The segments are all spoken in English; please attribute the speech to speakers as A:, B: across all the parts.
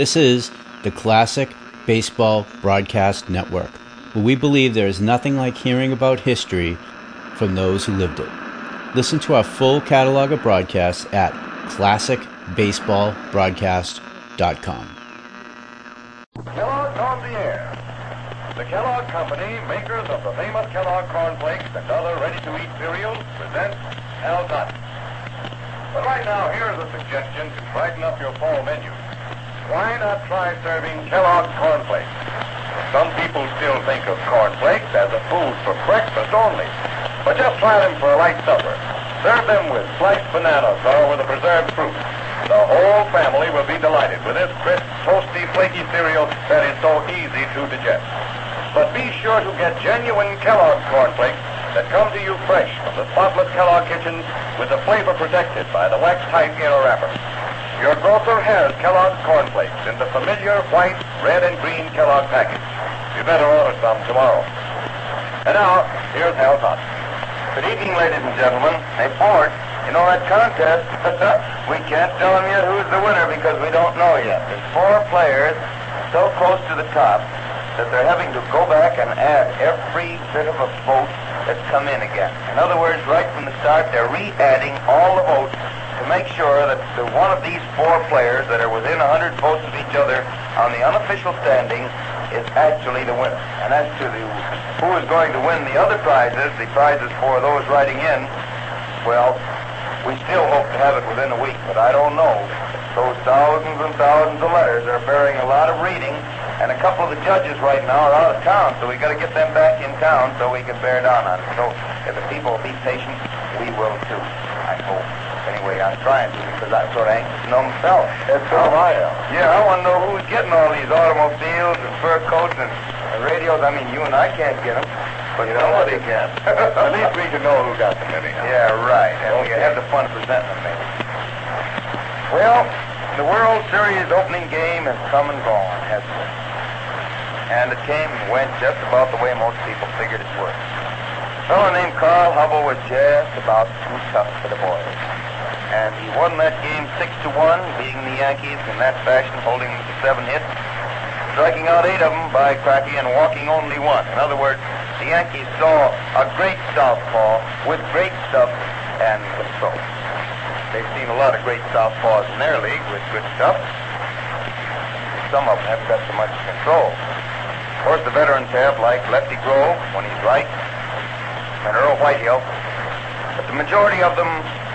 A: This is the Classic Baseball Broadcast Network, where we believe there is nothing like hearing about history from those who lived it. Listen to our full catalog of broadcasts at classicbaseballbroadcast.com.
B: Kellogg's on the air. The Kellogg Company, makers of the famous Kellogg cornflakes and other ready-to-eat cereals, presents Hal Totten. But right now, here's a suggestion to brighten up your fall menu. Why not try serving Kellogg's cornflakes? Some people still think of cornflakes as a food for breakfast only. But just try them for a light supper. Serve them with sliced bananas or with a preserved fruit. The whole family will be delighted with this crisp, toasty, flaky cereal that is so easy to digest. But be sure to get genuine Kellogg's cornflakes that come to you fresh from the spotless Kellogg kitchen with the flavor protected by the wax-tight inner wrapper. Your grocer has Kellogg's cornflakes in the familiar white, red, and green Kellogg package. You better order some tomorrow. And now, here's Hal Todd.
C: Good evening, ladies and gentlemen. Hey, Fort, you know that contest? we can't tell them yet who's the winner because we don't know yet. There's four players so close to the top that they're having to go back and add every bit of a vote that's come in again. In other words, right from the start, they're re-adding all the votes to make sure that the one of these four players that are within 100 votes of each other on the unofficial standings is actually the winner. And as to the who is going to win the other prizes, the prizes for those writing in, well, we still hope to have it within a week, but I don't know. Those thousands and thousands of letters are bearing a lot of reading, and a couple of the judges right now are out of town, so we got to get them back in town so we can bear down on it. So if the people will be patient, we will too. I hope. Anyway, I'm trying to because I'm sort of anxious to know myself.
B: That's am I, Al.
C: Yeah, I want to know who's getting all these automobiles and fur coats and radios. I mean, you and I can't get them. But
B: You know,
C: somebody
B: I
C: can.
B: At least we can know who got them anyhow.
C: Yeah, right. And we
B: Okay.
C: have the fun of presenting them, maybe. Well, the World Series opening game has come and gone, hasn't it? And it came and went just about the way most people figured it would. A fellow named Carl Hubbell was just about too tough for the boys. And he won that game six to one, beating the Yankees in that fashion, holding them to seven hits, striking out eight of them by Cracky and walking only one. In other words, the Yankees saw a great southpaw with great stuff and control. They've seen a lot of great southpaws in their league with good stuff. Some of them haven't got so much control. Of course, the veterans have, like Lefty Grove when he's right, and Earl Whitehill. But the majority of them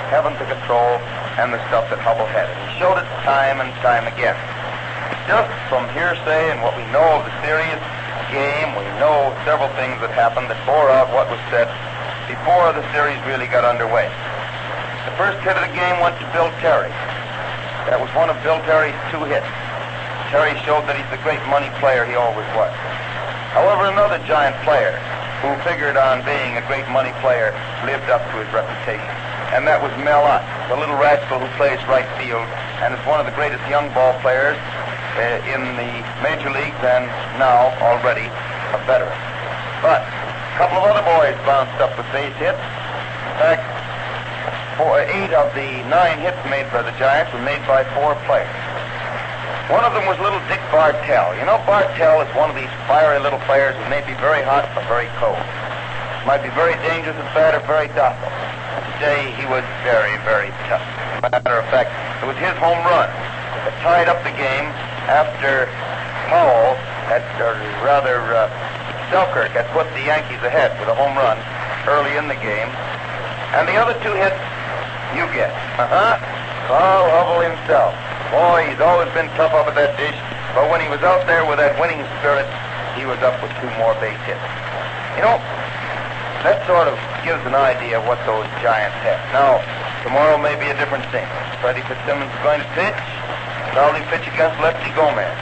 C: haven't the control and the stuff that Hubbell had. And he showed it time and time again. Just from hearsay and what we know of the serious game, we know several things that happened that bore out what was said before the series really got underway. The first hit of the game went to Bill Terry. That was one of Bill Terry's two hits. Terry showed that he's the great money player he always was. However, another giant player who figured on being a great money player lived up to his reputation. And that was Mel Ott, the little rascal who plays right field and is one of the greatest young ball players uh, in the major leagues and now already a veteran. But a couple of other boys bounced up with base hits. In fact, four, eight of the nine hits made by the Giants were made by four players. One of them was little Dick Bartell. You know, Bartell is one of these fiery little players who may be very hot but very cold. Might be very dangerous at bat or very docile. Today, he was very, very tough. Matter of fact, it was his home run that tied up the game after Powell had, or rather, uh, Selkirk had put the Yankees ahead with a home run early in the game. And the other two hits, you guess. Uh-huh. Carl Hubbell himself. Boy, he's always been tough up at that dish, but when he was out there with that winning spirit, he was up with two more base hits. You know, that sort of gives an idea of what those Giants have. Now, tomorrow may be a different thing. Freddie Fitzsimmons is going to pitch. Probably pitch against Lefty Gomez.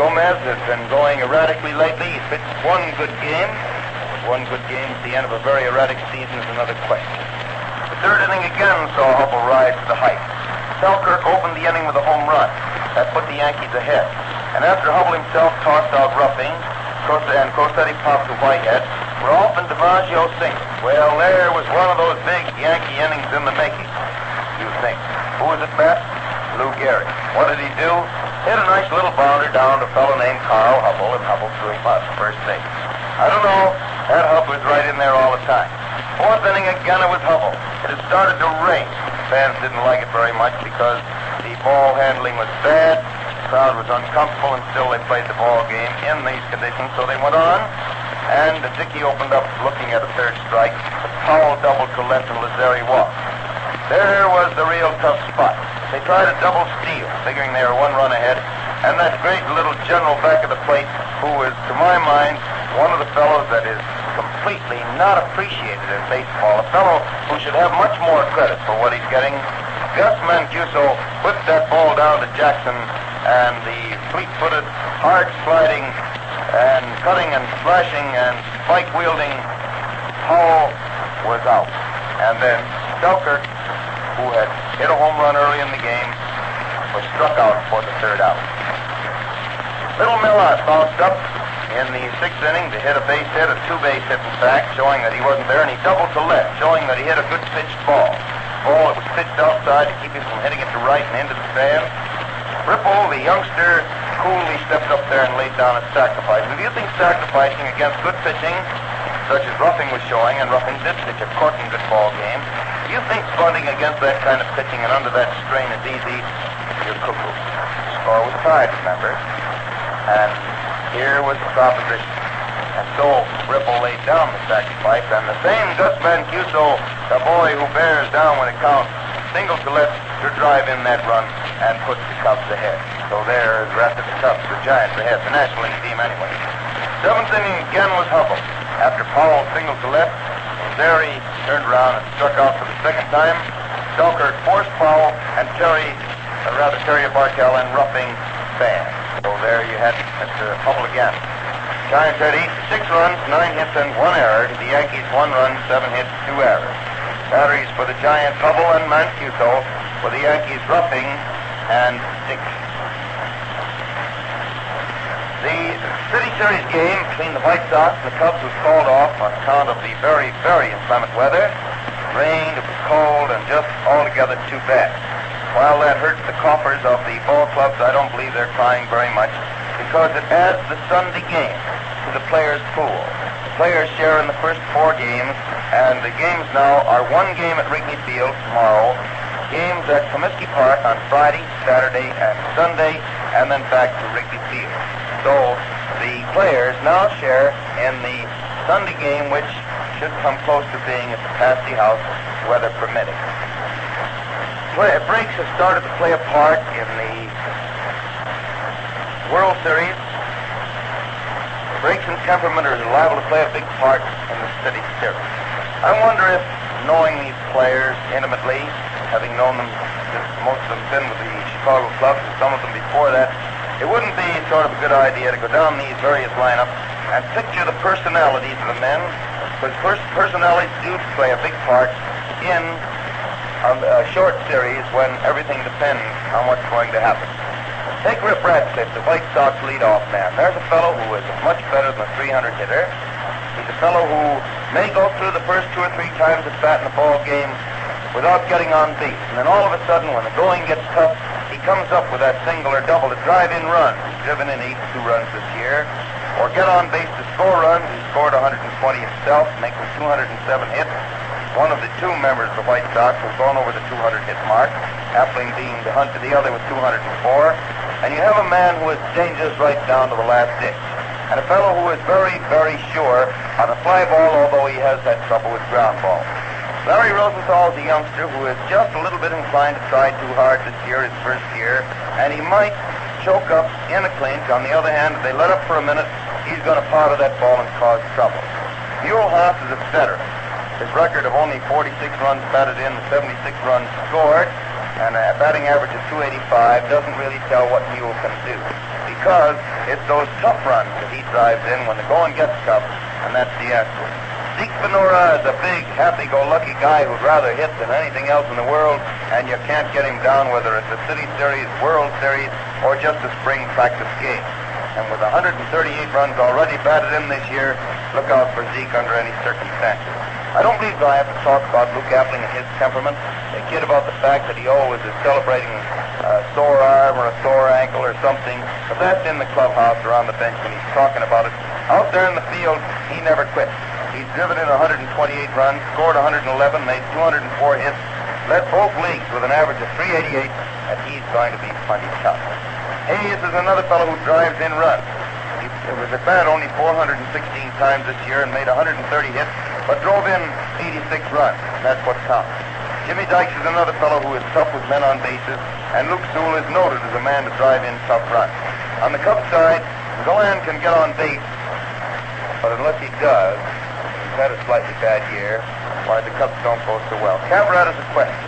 C: Gomez has been going erratically lately. He's pitched one good game. One good game at the end of a very erratic season is another question. The third inning again saw Hubbell rise to the height. Selkirk opened the inning with a home run. That put the Yankees ahead. And after Hubbell himself tossed out Ruffing, Cos- and Crosetti popped to Whitehead, Rolfe and DiMaggio singled. Well, there was one of those big Yankee innings in the making, you think. Who was at bat? Lou Gehrig. What did he do? hit a nice little bounder down to a fellow named Carl Hubbell, and Hubbell threw him out first base. I don't know. That Hub was right in there all the time. Fourth inning again, it was Hubbell. It had started to rain. Fans didn't like it very much because the ball handling was bad. The crowd was uncomfortable, and still they played the ball game in these conditions, so they went on. And Dickey opened up looking at a third strike. Powell doubled to left, and Lazzeri walked. There was the real tough spot. They tried a double steal, figuring they were one run ahead, and that great little general back of the plate, who is, to my mind, one of the fellows that is completely not appreciated in baseball, a fellow who should have much more credit for what he's getting. Gus Mancuso whipped that ball down to Jackson, and the fleet-footed, hard-sliding, and cutting and slashing and spike-wielding Powell was out. And then Selkirk who had hit a home run early in the game, was struck out for the third out. Little Miller bounced up in the sixth inning to hit a base hit, a two-base hit in fact, showing that he wasn't there, and he doubled to left, showing that he hit a good pitched ball. Ball that was pitched outside to keep him from hitting it to right and into the stand. Ripple, the youngster, coolly stepped up there and laid down a sacrifice. And if you think sacrificing against good pitching, such as Ruffing was showing, and Ruffing did pitch a corking good ball game, do you think bunting against that kind of pitching and under that strain is easy, you're cuckoo. The score was tied, remember? And here was the proposition. And so Ripple laid down the sacrifice, and the same Gus Mancuso, the boy who bears down when it counts, single to left to drive in that run and put the Cubs ahead. So there is of the Cubs, the Giants ahead, the National League team anyway. Seventh inning again was Hubbell. After Powell singled to left, Terry turned around and struck out for the second time. Selkirk forced Powell and Terry, or rather Terry Bartell and Ruffing fast. So there you had Mr. Hubbell again. Giants had eight, six runs, nine hits, and one error. The Yankees one run, seven hits, two errors. Batteries for the Giants, Hubbell and Mancuso. For the Yankees, Ruffing and Dick. The City Series game between the White Sox and the Cubs was called off on account of the very, very inclement weather. It rained, it was cold, and just altogether too bad. While that hurts the coffers of the ball clubs, I don't believe they're crying very much because it adds the Sunday game to the players' pool. The players share in the first four games, and the games now are one game at Wrigley Field tomorrow, games at Comiskey Park on Friday, Saturday, and Sunday, and then back to Wrigley Field. So the players now share in the Sunday game, which should come close to being at the Patsy House, weather permitting. Play, breaks have started to play a part in the World Series. Breaks and temperament are liable to play a big part in the City Series. I wonder if, knowing these players intimately, having known them, most of them been with the Chicago clubs, and some of them before that, it wouldn't be sort of a good idea to go down these various lineups and picture the personalities of the men, because pers- personalities do play a big part in a, a short series when everything depends on what's going to happen. Take Rip Radcliff, the White Sox leadoff man. There's a fellow who is much better than a 300 hitter. He's a fellow who may go through the first two or three times at bat in a ball game without getting on base. And then all of a sudden, when the going gets tough, he comes up with that single or double to drive in runs. He's driven in 82 runs this year. Or get on base to score runs. He scored 120 himself, making 207 hits. One of the two members of the White Sox has gone over the 200 hit mark, Appling being the hunt to the other with 204. And you have a man who is dangerous right down to the last ditch. And a fellow who is very, very sure on a fly ball, although he has had trouble with ground balls. Larry Rosenthal is a youngster who is just a little bit inclined to try too hard this year, his first year, and he might choke up in a clinch. On the other hand, if they let up for a minute, he's going to powder that ball and cause trouble. Mule Haas is a veteran. His record of only 46 runs batted in and 76 runs scored, and a batting average of 285 doesn't really tell what Mule can do. Because it's those tough runs that he drives in when the going gets tough, and that's the answer. Zeke Bonura is a big, happy-go-lucky guy who'd rather hit than anything else in the world, and you can't get him down whether it's a City Series, World Series, or just a spring practice game. And with 138 runs already batted in this year, look out for Zeke under any circumstances. I don't believe I have to talk about Luke Appling and his temperament. A kid about the fact that he always is celebrating a sore arm or a sore ankle or something, but that's in the clubhouse or on the bench when he's talking about it. Out there in the field, he never quit. He's driven in 128 runs, scored 111, made 204 hits, led both leagues with an average of 388, and he's going to be plenty tough. Hayes is another fellow who drives in runs. He was at bat only 416 times this year and made 130 hits, but drove in 86 runs. That's what counts. Jimmy Dykes is another fellow who is tough with men on bases, and Luke Sewell is noted as a man to drive in tough runs. On the Cubs side, Galan can get on base, but unless he does, he's had a slightly bad year, why the Cubs don't go so well. Cavarretta is a question.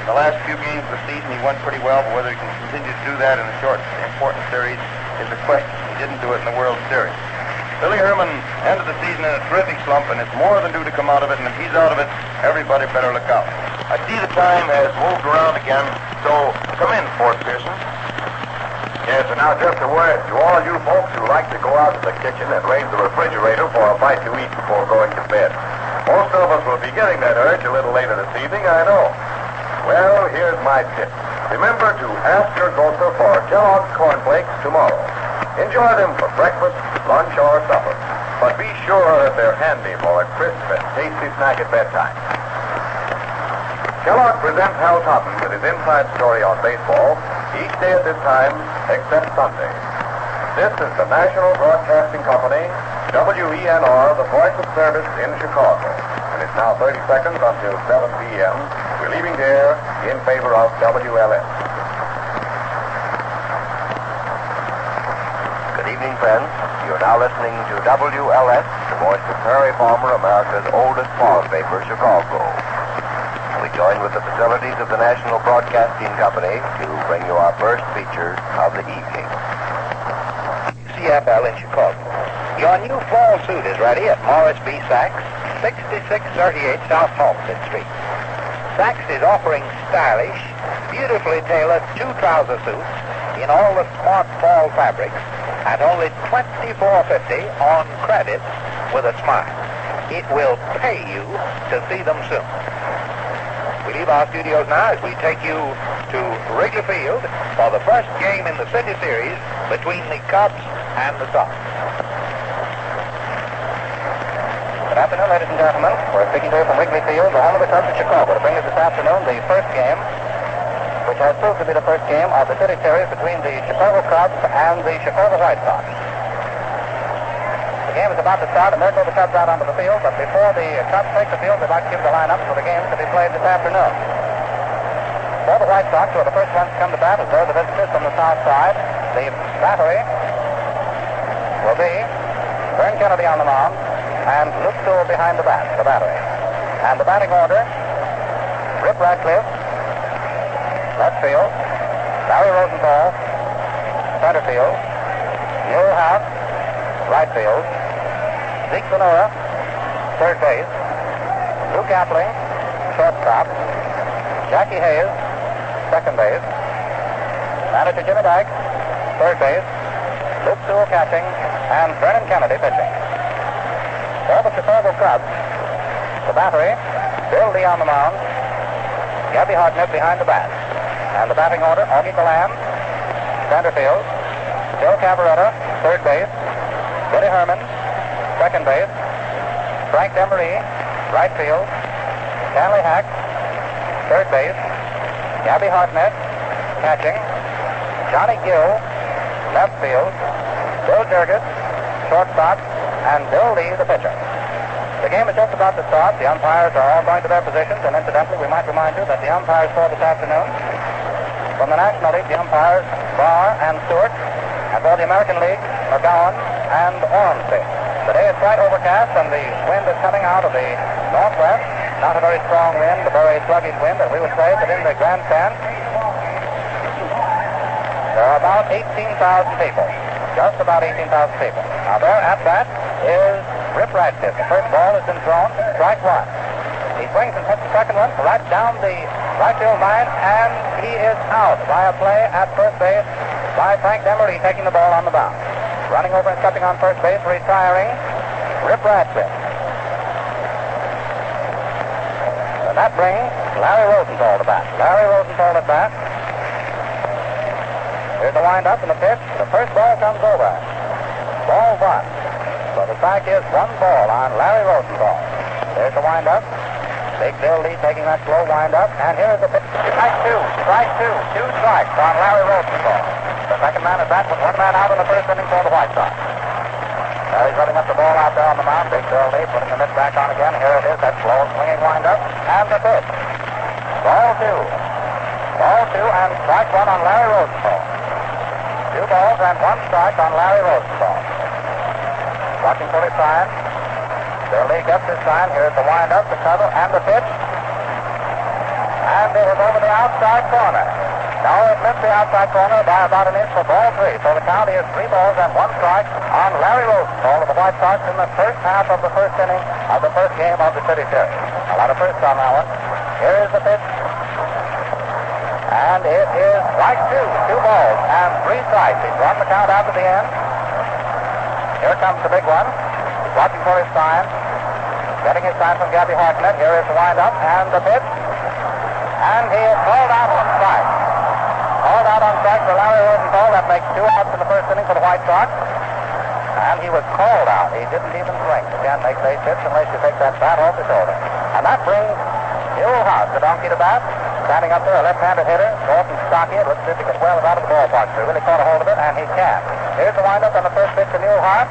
C: In the last few games of the season, he went pretty well, but whether he can continue to do that in a short, important series is a question. He didn't do it in the World Series. Billy Herman ended the season in a terrific slump, and it's more than due to come out of it, and if he's out of it, everybody better look out. I see the time has moved around again, so come in, Fort Pearson.
D: Yes, and now just a word to all you folks who like to go out to the kitchen and raise the refrigerator for a bite to eat before going to bed. Most of us will be getting that urge a little later this evening, I know. Well, here's my tip. Remember to ask your grocer for Kellogg's cornflakes tomorrow. Enjoy them for breakfast, lunch, or supper. But be sure that they're handy for a crisp and tasty snack at bedtime. Kellogg presents Hal Totten with his inside story on baseball each day at this time except Sunday. This is the National Broadcasting Company, WENR, the voice of service in Chicago. And it's now 30 seconds until 7 p.m. We're leaving there in favor of WLS.
E: Good evening, friends. You're now listening to WLS, the voice of Prairie Farmer, America's oldest farm paper, Chicago. We join with the facilities of the National Broadcasting Company to bring you our first feature of the evening.
F: CFL in Chicago. Your new fall suit is ready at Morris B. Sachs, 6638 South Halsted Street. Sachs is offering stylish, beautifully tailored two trouser suits in all the smart fall fabrics at only $24.50 on credit with a smile. It will pay you to see them soon. We leave our studios now as we take you to Wrigley Field for the first game in the City Series between the Cubs and the Sox.
G: Good afternoon, ladies and gentlemen. We're speaking to you from Wrigley Field, the home of the Cubs of Chicago, to bring you this afternoon the first game, which has proved to be the first game of the City Series between the Chicago Cubs and the Chicago White Sox. The game is about to start, and there go the Cubs out onto the field. But before the Cubs take the field, they'd like to give the lineup for the game to be played this afternoon. For the White Sox, are the first ones to come to bat, as they're the visitors from the south side, the battery will be Vern Kennedy on the mound and Luke Sewell behind the bat, the battery. And the batting order, Rip Radcliff, left field, Larry Rosenthal, center field, Mule Haas, right field, Zeke Bonura, third base, Luke Appling, shortstop, Jackie Hayes, second base, manager Jimmy Dyke, third base, Luke Sewell catching, and Vernon Kennedy pitching. For the Chicago Cubs, the battery, Bill Lee on the mound, Gabby Hartnett behind the bat. And the batting order, Augie Galan, center field, Joe Cavarretta, third base, Billy Herman, second base, Frank Demaree, right field, Stanley Hack, third base, Gabby Hartnett, catching, Johnny Gill, left field, Bill Jurges, shortstop, and Bill Lee, the pitcher. The game is just about to start. The umpires are all going to their positions, and incidentally, we might remind you that the umpires for this afternoon, from the National League, the umpires Barr and Stewart, and for the American League, McGowan and Ormsby. The day is quite overcast, and the wind is coming out of the northwest. Not a very strong wind, a very sluggish wind, and we would say that in the grandstand, there are about 18,000 people. Just about 18,000 people. Now there at bat is Rip Radcliff. The first ball has been thrown, strike one. He swings and puts the second one right down the right field line, and he is out by a play at first base by Frank Demaree taking the ball on the bounce. Running over and stepping on first base, retiring, Rip Radcliff. And that brings Larry Rosenthal to bat. Larry Rosenthal at bat. Here's the windup and the pitch. The first ball comes over. Ball one. So the fact is one ball on Larry Rosenthal. There's the windup. Big Bill Lee taking that slow windup. And here's the pitch. Strike two. Strike two. Two strikes on Larry Rosenthal. Second man at bat with one man out in the first inning for the White Sox. Now he's running up the ball out there on the mound. Big Bill Lee putting the mitt back on again. Here it is. That slow swinging windup. And the pitch. Ball two. Ball two and strike one on Larry Rosenthal. Two balls and one strike on Larry Rosenthal. Watching for his sign. Bill Lee gets his sign. Here's the windup, the cover, and the pitch. And it is over the outside corner. Now it missed the outside corner by about an inch for ball three. So the count is three balls and one strike on Larry Rosen, all of the White Sox in the first half of the first inning of the first game of the City Series. A lot of firsts on that one. Here is the pitch. And it is right two. Two balls and three strikes. He's run the count out to the end. Here comes the big one. He's watching for his sign. Getting his sign from Gabby Hartnett. Here is the windup and the pitch. And he is called out on strike. Out on strike for Larry Rosenthal. That makes two outs in the first inning for the White Sox. And he was called out. He didn't even swing. You can't make base hits unless you take that bat off the shoulder. And that brings House, the donkey to bat. Standing up there, a left-handed hitter, short stocky. It looks as if he can well it out of the ballpark. He really caught a hold of it, and he can. Here's the windup on the first pitch to Mule Haas.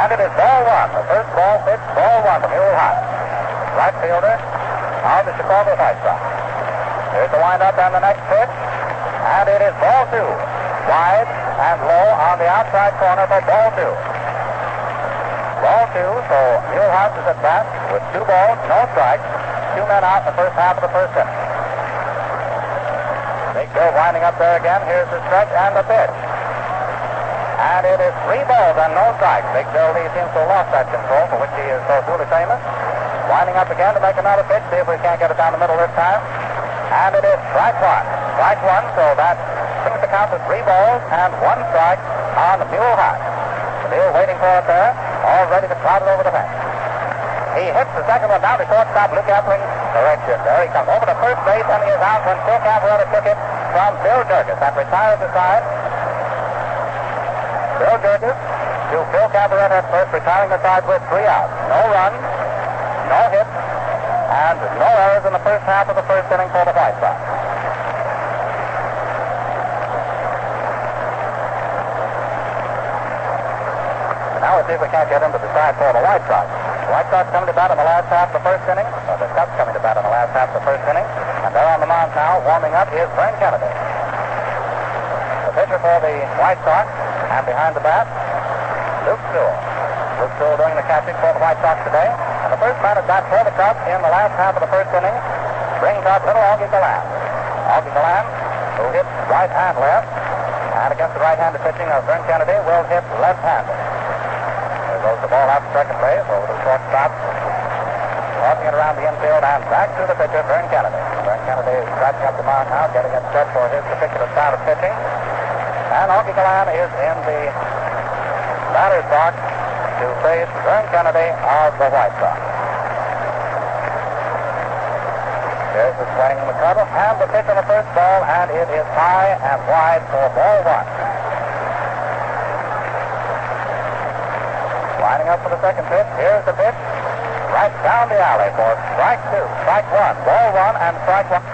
G: And it is ball one. The first ball pitch, ball one to Mule Haas. Right fielder of the Chicago White Sox. Here's the windup and the next pitch. And it is ball two. Wide and low on the outside corner for ball two. Ball two, so Mule Haas is at bat with two balls, no strikes, two men out in the first half of the first inning. Big Bill winding up there again. Here's the stretch and the pitch. And it is three balls and no strikes. Big Bill Lee seems to have lost that control for which he is so truly famous. Winding up again to make another pitch. See if we can't get it down the middle this time. And it is strike one. Strike one, so that brings the count to three balls and one strike on Mule Haas. Still waiting for it there, all ready to trot it over the fence. He hits the second one down to shortstop. Luke Appling direction. There he comes over to first base, and he is out when Phil Cavarretta took it from Bill Jurges. That retires the side. Bill Jurges to Phil Cavarretta at first, retiring the side with three outs. No runs, no hits, and no errors in the first half of the first inning for the White Sox. Now we'll see if we can't get into the side for the White Sox. The White Sox coming to bat in the last half of the first inning. Or the Cubs coming to bat in the last half of the first inning. And there on the mound now, warming up, is Vern Kennedy. The pitcher for the White Sox, and behind the bat, Luke Sewell. Luke Sewell doing the catching for the White Sox today. First man at bat for the Cubs in the last half of the first inning brings up little Augie Galan. Augie Galan, who hits right and left. And against the right-handed pitching of Vern Kennedy, will hit left-handed. There goes the ball out to second base over to the shortstop. Tossing it around the infield and back to the pitcher, Vern Kennedy. Vern Kennedy is scratching up the mound now, getting it set for his particular style of pitching. And Augie Galan is in the batter's box to face Vern Kennedy of the White Sox. There's the swing, in the cover, and the pitch on the first ball, and it is high and wide for ball one. Lining up for the second pitch. Here's the pitch. Right down the alley for strike two. Strike one. Ball one and strike one.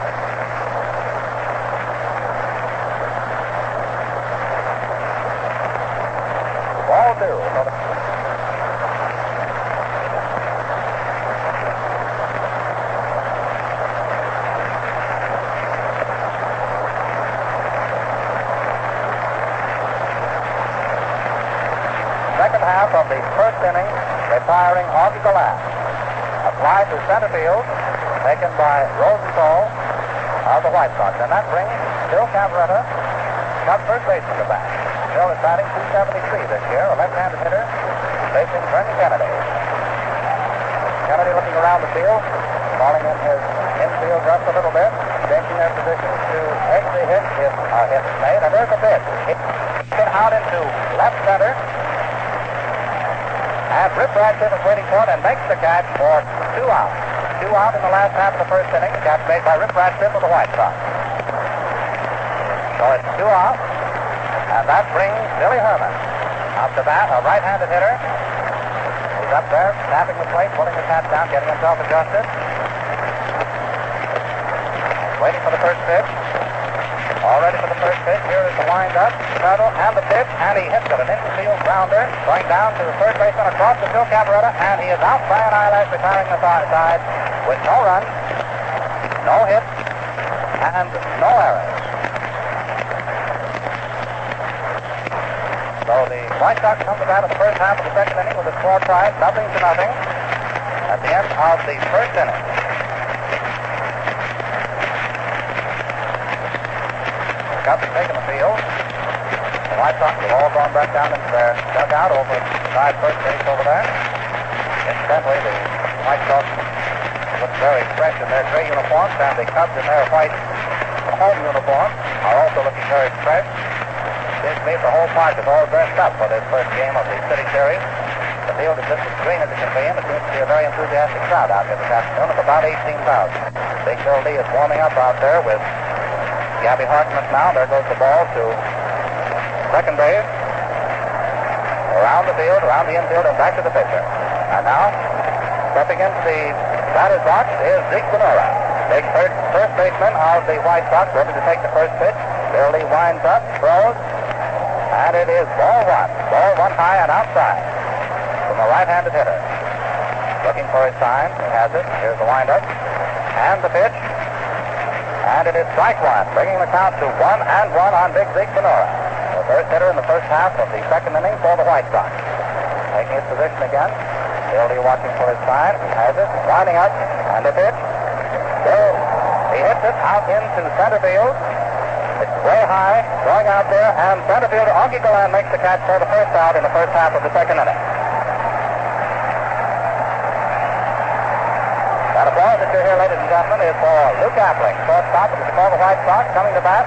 G: Ball two. So the- Second half of the first inning, retiring Augie Galan. A fly to center field, taken by Rosenthal of the White Sox. And that brings Bill Cavarretta, Cub first baseman to bat. Bill is batting 273 this year, a left-handed hitter, facing Vern Kennedy. Kennedy looking around the field, calling in his infield reps a little bit, changing their positions to the hit if a hit made. And there's a. Hit out into left center. And Rip Radcliff is waiting for it and makes the catch for two outs. Two out in the last half of the first inning. Catch made by Rip Radcliff of the White Sox. So it's two out. And that brings Billy Herman up to bat, a right-handed hitter. He's up there, snapping the plate, pulling the cap down, getting himself adjusted. Waiting for the first pitch. All ready for the first pitch. Here is the windup, the settle, and the pitch, and he hits it. An infield grounder going down to the third baseman across the Phil Cavarretta, and he is out by an eyelash, retiring the side with no runs, no hits, and no errors. So the White Sox come to bat in the first half of the second inning with a score tied, nothing to nothing, at the end of the first inning. Cubs taken the field. The White Sox have all gone back down into their dugout over side first base over there. Incidentally, the White Sox very fresh in their gray uniforms, and the Cubs in their white home uniforms are also looking very fresh. Seems to the whole park is all dressed up for this first game of the City Series. The field is just as green as it can be, and it seems to be a very enthusiastic crowd out here this afternoon of about 18,000. Big Bill Lee is warming up out there with Gabby Hartnett now. There goes the ball to second base. Around the field, around the infield, and back to the pitcher. And now, stepping into the batter's box is Zeke Bonura. Big third, first baseman of the White Sox, ready to take the first pitch. Bill Lee winds up, throws, and it is ball one. Ball one high and outside from a right-handed hitter. Looking for his sign. He has it. Here's the windup. And the pitch. And it is strike one, bringing the count to one and one on Big Zeke Bonura. The first hitter in the first half of the second inning for the White Sox. Taking his position again. Bill watching for his sign. He has it. Winding up. And the pitch. Bill, he hits it out into center field. It's way high, going out there, and center fielder Augie Galan makes the catch for the first out in the first half of the second inning. That applause that you hear, ladies and gentlemen, is for Luke Appling, shortstop of the Chicago White Sox, coming to bat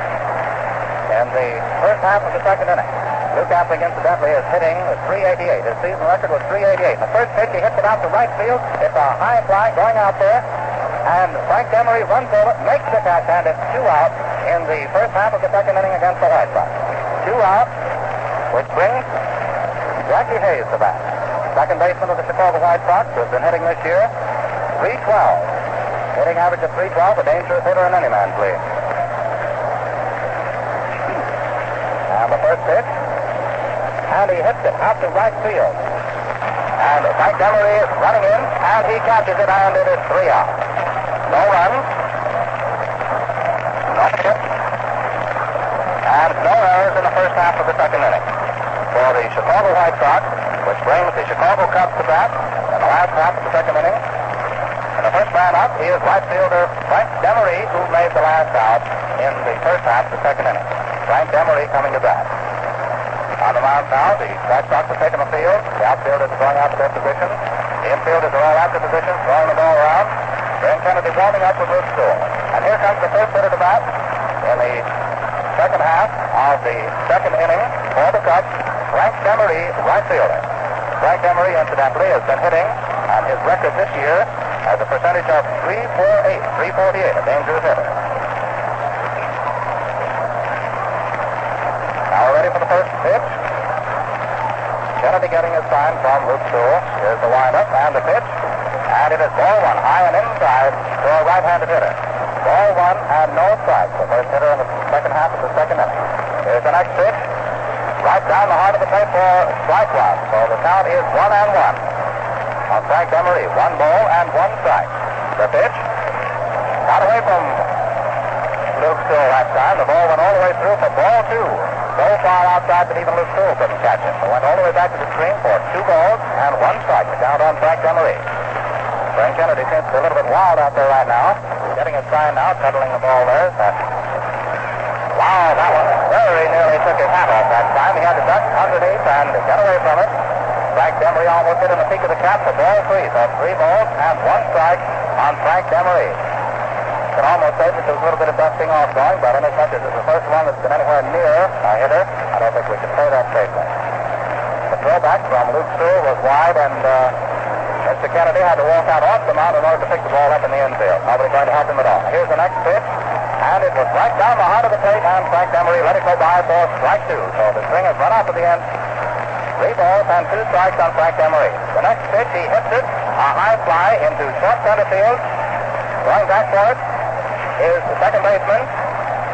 G: in the first half of the second inning. Luke Appling, incidentally, is hitting 388. His season record was 388. The first pitch, he hits it out to right field. It's a high fly going out there, and Frank Demaree runs over, makes the catch, and it's two out in the first half of the second inning against the White Sox. Two out, which brings Jackie Hayes to bat. Second baseman of the Chicago White Sox, who has been hitting this year 312. Hitting average of 312, a dangerous hitter in any man's league. And the first pitch, and he hits it out to right field. And Frank Demaree is running in, and he catches it, and it is three out. No runs, no hits, and no errors in the first half of the second inning. For the Chicago White Sox, which brings the Chicago Cubs to bat in the last half of the second inning. And the first man up is right fielder Frank Demaree, who made the last out in the first half of the second inning. Frank Demaree coming to bat. On the mound now, the Sox have taken the field. The outfielders are going out to their positions. The infielders are all out to positions, throwing the ball around. Graham Kennedy warming up with Luke Sewell. And here comes the first hitter to bat in the second half of the second inning for the Cubs, Frank Demaree, right fielder. Frank Demaree, incidentally, has been hitting on his record this year has a percentage of 348, 348, a dangerous hitter. Now we're ready for the first pitch. Getting his sign from Luke Sewell. Here's the windup and the pitch. And it is ball one, high and inside for a right-handed hitter. Ball one and no strike. The first hitter in the second half of the second inning. Here's the next pitch. Right down the heart of the plate for strike one. So the count is one and one on Frank Emery, One ball and one strike. The pitch got away from Luke Sewell that time. The ball went all the way through for ball two. So far outside that even Luke Sewell couldn't catch it. It went all the way back to the screen for two balls and one strike. The count on Frank Demaree. Frank Kennedy seems to be a little bit wild out there right now. Getting his sign now, cuddling the ball there. Wow, that one very nearly took his hat off that time. He had to duck underneath and get away from it. Frank Demaree almost hit in the peak of the cap for ball three. So three balls and one strike on Frank Demaree. Can almost say that there's a little bit of dusting off going, but inasmuch as it's the first one that's been anywhere near a hitter, I don't think we can say that safely. The throwback from Luke Sewell was wide, and uh, Mr. Kennedy had to walk out off the mound in order to pick the ball up in the infield. Nobody going to help him at all. Here's the next pitch, And it was right down the heart of the plate, and Frank Emery let it go by for strike two. So the string has run out to the end. Three balls and two strikes on Frank Emery. The next pitch, he hits it, a high fly into short center field. Going back for it is the second baseman.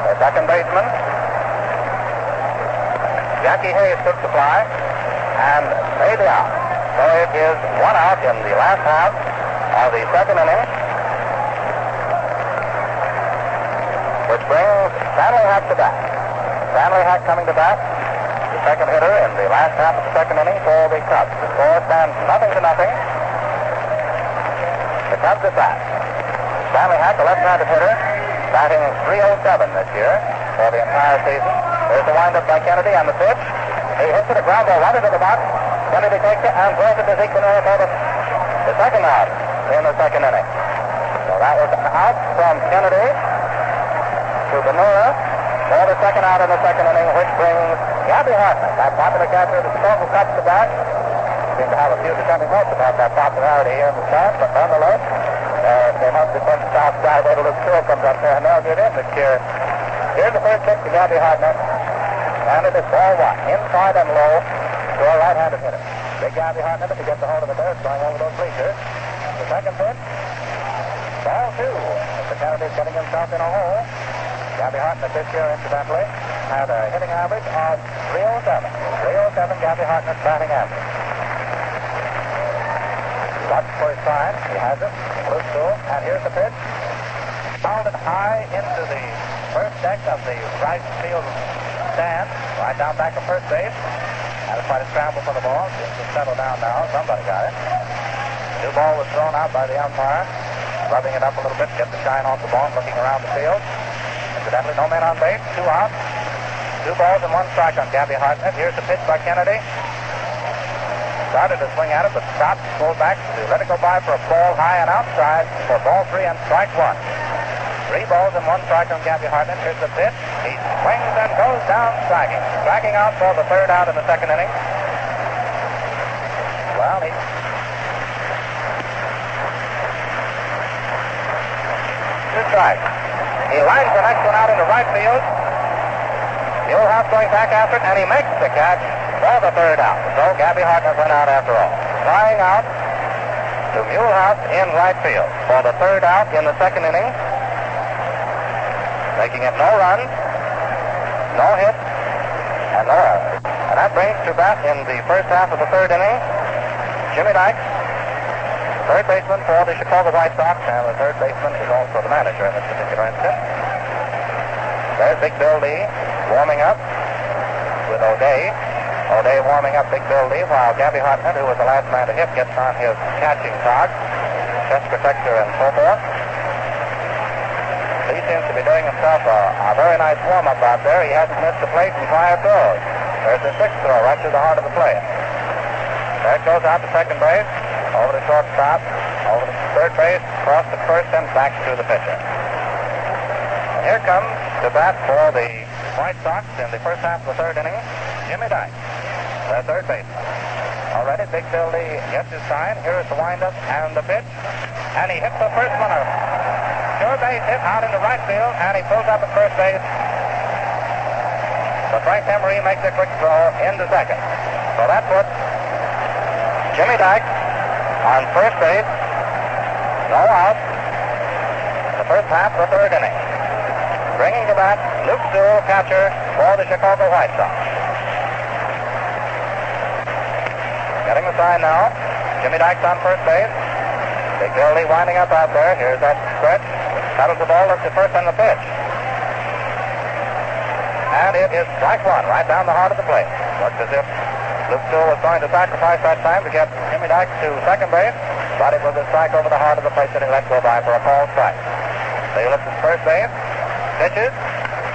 G: The second baseman. Jackie Hayes took the fly and made the out. So it is one out in the last half of the second inning. Which brings Stanley Hack to bat. Stanley Hack coming to bat, the second hitter in the last half of the second inning for the Cubs. The score stands nothing to nothing. The Cubs are bat. Stanley Hack, a left-handed hitter, batting 307 this year for the entire season. There's the windup by Kennedy on the pitch. He hits it a ground ball right into the box. Kennedy takes it and throws it to Zeke Bonura for the, the second out in the second inning. So that was an out from Kennedy to Bonura for the second out in the second inning, which brings Gabby Hartnett, that popular catcher the Chicago Cubs, the bat. Seem to have a few dissenting votes about that popularity here in the stand, but nonetheless, uh, they be from the south side where the Stewart comes up there, and they'll get in this year. Here's the first pitch to Gabby Hartnett, and it is ball one, inside and low to a right-handed hitter. Big Gabby Hartnett, if he gets a hold of it there, going over those bleachers. The second pitch, ball two. Mr. Kennedy's getting himself in a hole. Gabby Hartnett this year, incidentally, had a hitting average of 307. 307 Gabby Hartnett's batting average. Watch for his sign. He has it. Luke Sewell. And here's the pitch. Pounded high into the first deck of the right field stand, right down back of first base. It's quite a scramble for the ball. Seems to settle down now. Somebody got it. New ball was thrown out by the umpire, rubbing it up a little bit get the shine off the ball, looking around the field. Incidentally, no men on base, two outs. Two balls and one strike on Gabby Hartnett. Here's the pitch by Kennedy. Started to swing at it, but stopped, pulled back to let it go by for a ball high and outside for ball three and strike one. Three balls and one strike on Gabby Hartnett. Here's the pitch. He swings and goes down striking. Striking out for the third out in the second inning. Well, he two strikes. He lines the next one out into right field. Mule Haas going back after it, and he makes the catch for the third out. So Gabby Hartnett went out after all. Flying out to Mule Haas in right field for the third out in the second inning. Making it no runs, no hits, and no errors. And that brings to bat in the first half of the third inning, Jimmy Dykes, third baseman for the Chicago White Sox, and the third baseman is also the manager in this particular instance. There's Big Bill Lee warming up with O'Dea. O'Dea warming up Big Bill Lee while Gabby Hartnett, who was the last man to hit, gets on his catching card, chest protector and so forth. He seems to be doing himself a, a very nice warm-up out there. He hasn't missed a plate in five throws. There's the sixth throw right to the heart of the plate. There it goes out to second base, over to shortstop, over to third base, across the first and back to the pitcher. And here comes the bat for the White Sox in the first half of the third inning, Jimmy Dykes, the third baseman. Already, Big Bill Lee gets his sign. Here is the windup and the pitch. And he hits the first. A sure base hit out into right field, and he pulls up at first base. But Frank Emery makes a quick throw into second. So that puts Jimmy Dyke on first base. No out. The first half of the third inning. Bringing to bat Luke Sewell, catcher for the Chicago White Sox. Getting sign now. Jimmy Dykes on first base. Lee winding up out there. Here's that stretch. Settles the ball, looks at first on the pitch. And it is strike one, right down the heart of the plate. Looks as if Luke Sewell was going to sacrifice that time to get Jimmy Dykes to second base, but it was a strike over the heart of the plate that he let go by for a called strike. So he looks at first base, pitches,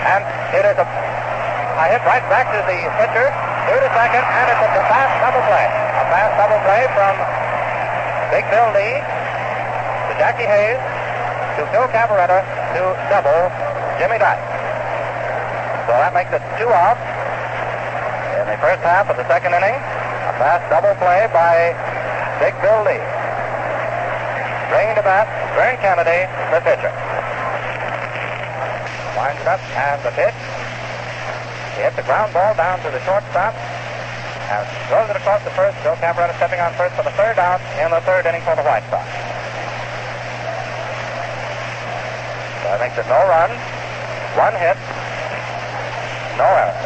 G: and it is a, a hit right back to the pitcher, through to second, and it's a fast double play. A fast double play from Big Bill Lee to Jackie Hayes to Phil Cavarretta to double Jimmy Dykes. So that makes it two outs in the first half of the second inning. A fast double play by Big Bill Lee. Bringing to bat, Vern Kennedy, the pitcher. winds up, and the pitch. He hits the ground ball down to the shortstop, and throws it across the first. Phil Cavarretta stepping on first for the third out in the third inning for the White Sox. That makes it no run, one hit, no errors.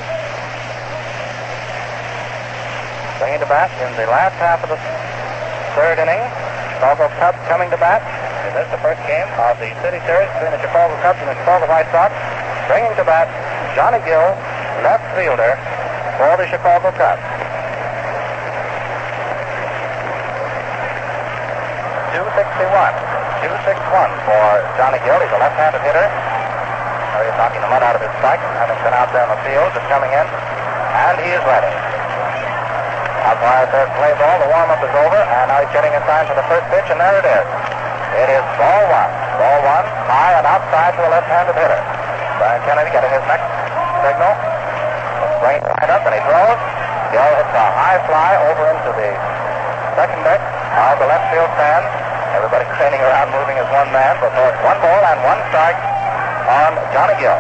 G: Bringing to bat in the last half of the third inning, Chicago Cubs coming to bat. And this is the first game of the City Series between the Chicago Cubs and the Chicago White Sox. Bringing to bat Johnny Gill, left fielder for the Chicago Cubs. 261. 261 for Johnny Gill. He's a left-handed hitter. He's knocking the mud out of his strike, having been out there in the field, just coming in. And he is ready. Umpire third play ball. The warm-up is over, and now he's getting a sign for the first pitch, and there it is. It is ball one. Ball one, high and outside to a left-handed hitter. Vern Kennedy getting his next signal. Springs right up, and he throws. Gill hits a high fly over into the second deck of the left field stand. Everybody standing around moving as one man. But it's one ball and one strike on Johnny Gill.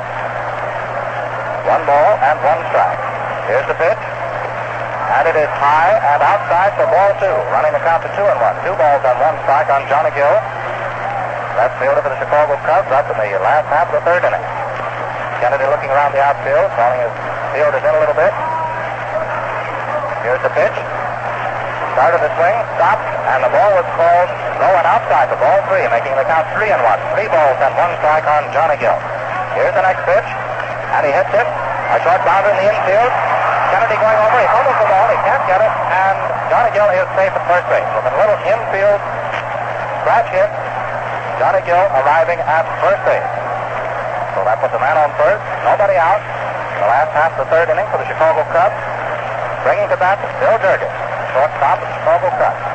G: One ball and one strike. Here's the pitch. And it is high and outside for ball two. Running the count to two and one. Two balls and one strike on Johnny Gill. Left fielder for the Chicago Cubs up in the last half of the third inning. Kennedy looking around the outfield, calling his fielders in a little bit. Here's the pitch. Started the swing, stopped, and the ball was called low and outside the ball three, making the count three and one. Three balls and one strike on Johnny Gill. Here's the next pitch, and he hits it. A short boundary in the infield. Kennedy going over, he fumbles the ball, he can't get it, and Johnny Gill is safe at first base. With a little infield scratch hit, Johnny Gill arriving at first base. So that puts a man on first, nobody out. The last half of the third inning for the Chicago Cubs. Bringing to bat Bill Jurges, shortstop of the Chicago Cubs.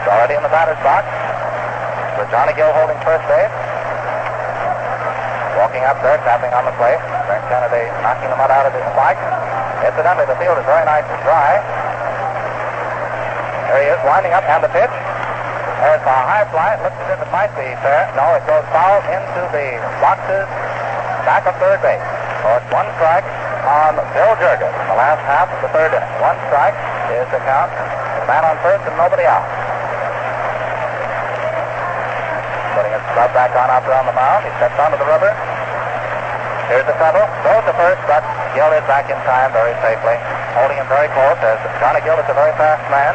G: He's already in the batter's box with Johnny Gill holding first base. Walking up there, tapping on the plate. Frank Kennedy knocking the mud out of his spike. Incidentally, the field is very nice and dry. There he is, winding up, and the pitch. There's a high fly. It looks as if it might be fair. No, it goes foul into the boxes back of third base. So it's one strike on Bill Jurges in the last half of the third inning. One strike is the count. The man on first and nobody out. Putting his glove back on out on the mound. He steps onto the rubber. Here's the trouble. Goes to first, but Gill is back in time very safely. Holding him very close as Johnny Gill is a very fast man.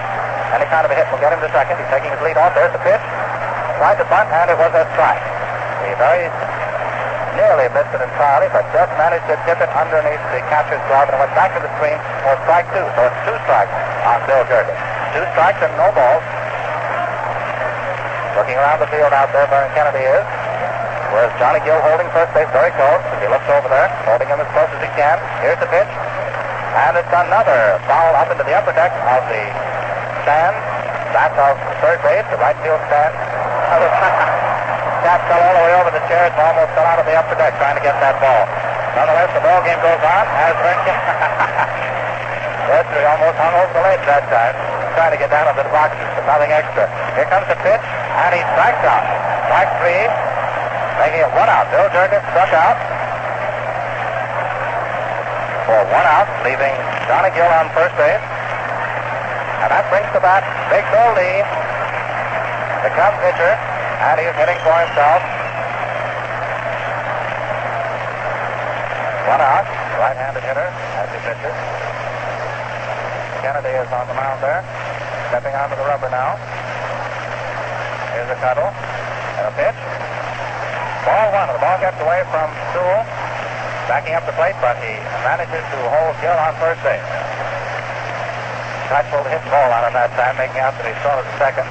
G: Any kind of a hit will get him to second. He's taking his lead off. There's the pitch. Tried to bunt, and it was a strike. He very nearly missed it entirely, but just managed to tip it underneath the catcher's glove and went back to the screen for strike two. So it's two strikes on Bill Jurges. Two strikes and no balls. Around the field out there, Vern Kennedy is. Whereas Johnny Gill holding first base very close. He looks over there, holding him as close as he can. Here's the pitch. And it's another foul up into the upper deck of the stand. Back of third base, the right field stand. Cap fell all the way over the chairs and almost fell out of the upper deck trying to get that ball. Nonetheless, the ball game goes on as Vern he almost hung over the ledge that time, trying to get down into the boxes, but nothing extra. Here comes the pitch, and he strikes out. Strike three, making it one out. Bill Jurges struck out for one out, leaving Johnny Gill on first base. And that brings to bat Big Bill the Cubs pitcher, and he's hitting for himself. One out, right-handed hitter as he pitches. Kennedy is on the mound there, stepping onto the rubber now. Here's a cuddle and a pitch. Ball one. The ball gets away from Sewell, backing up the plate, but he manages to hold Gill on first base. To pull the hit ball on him that time, making out that he saw it second.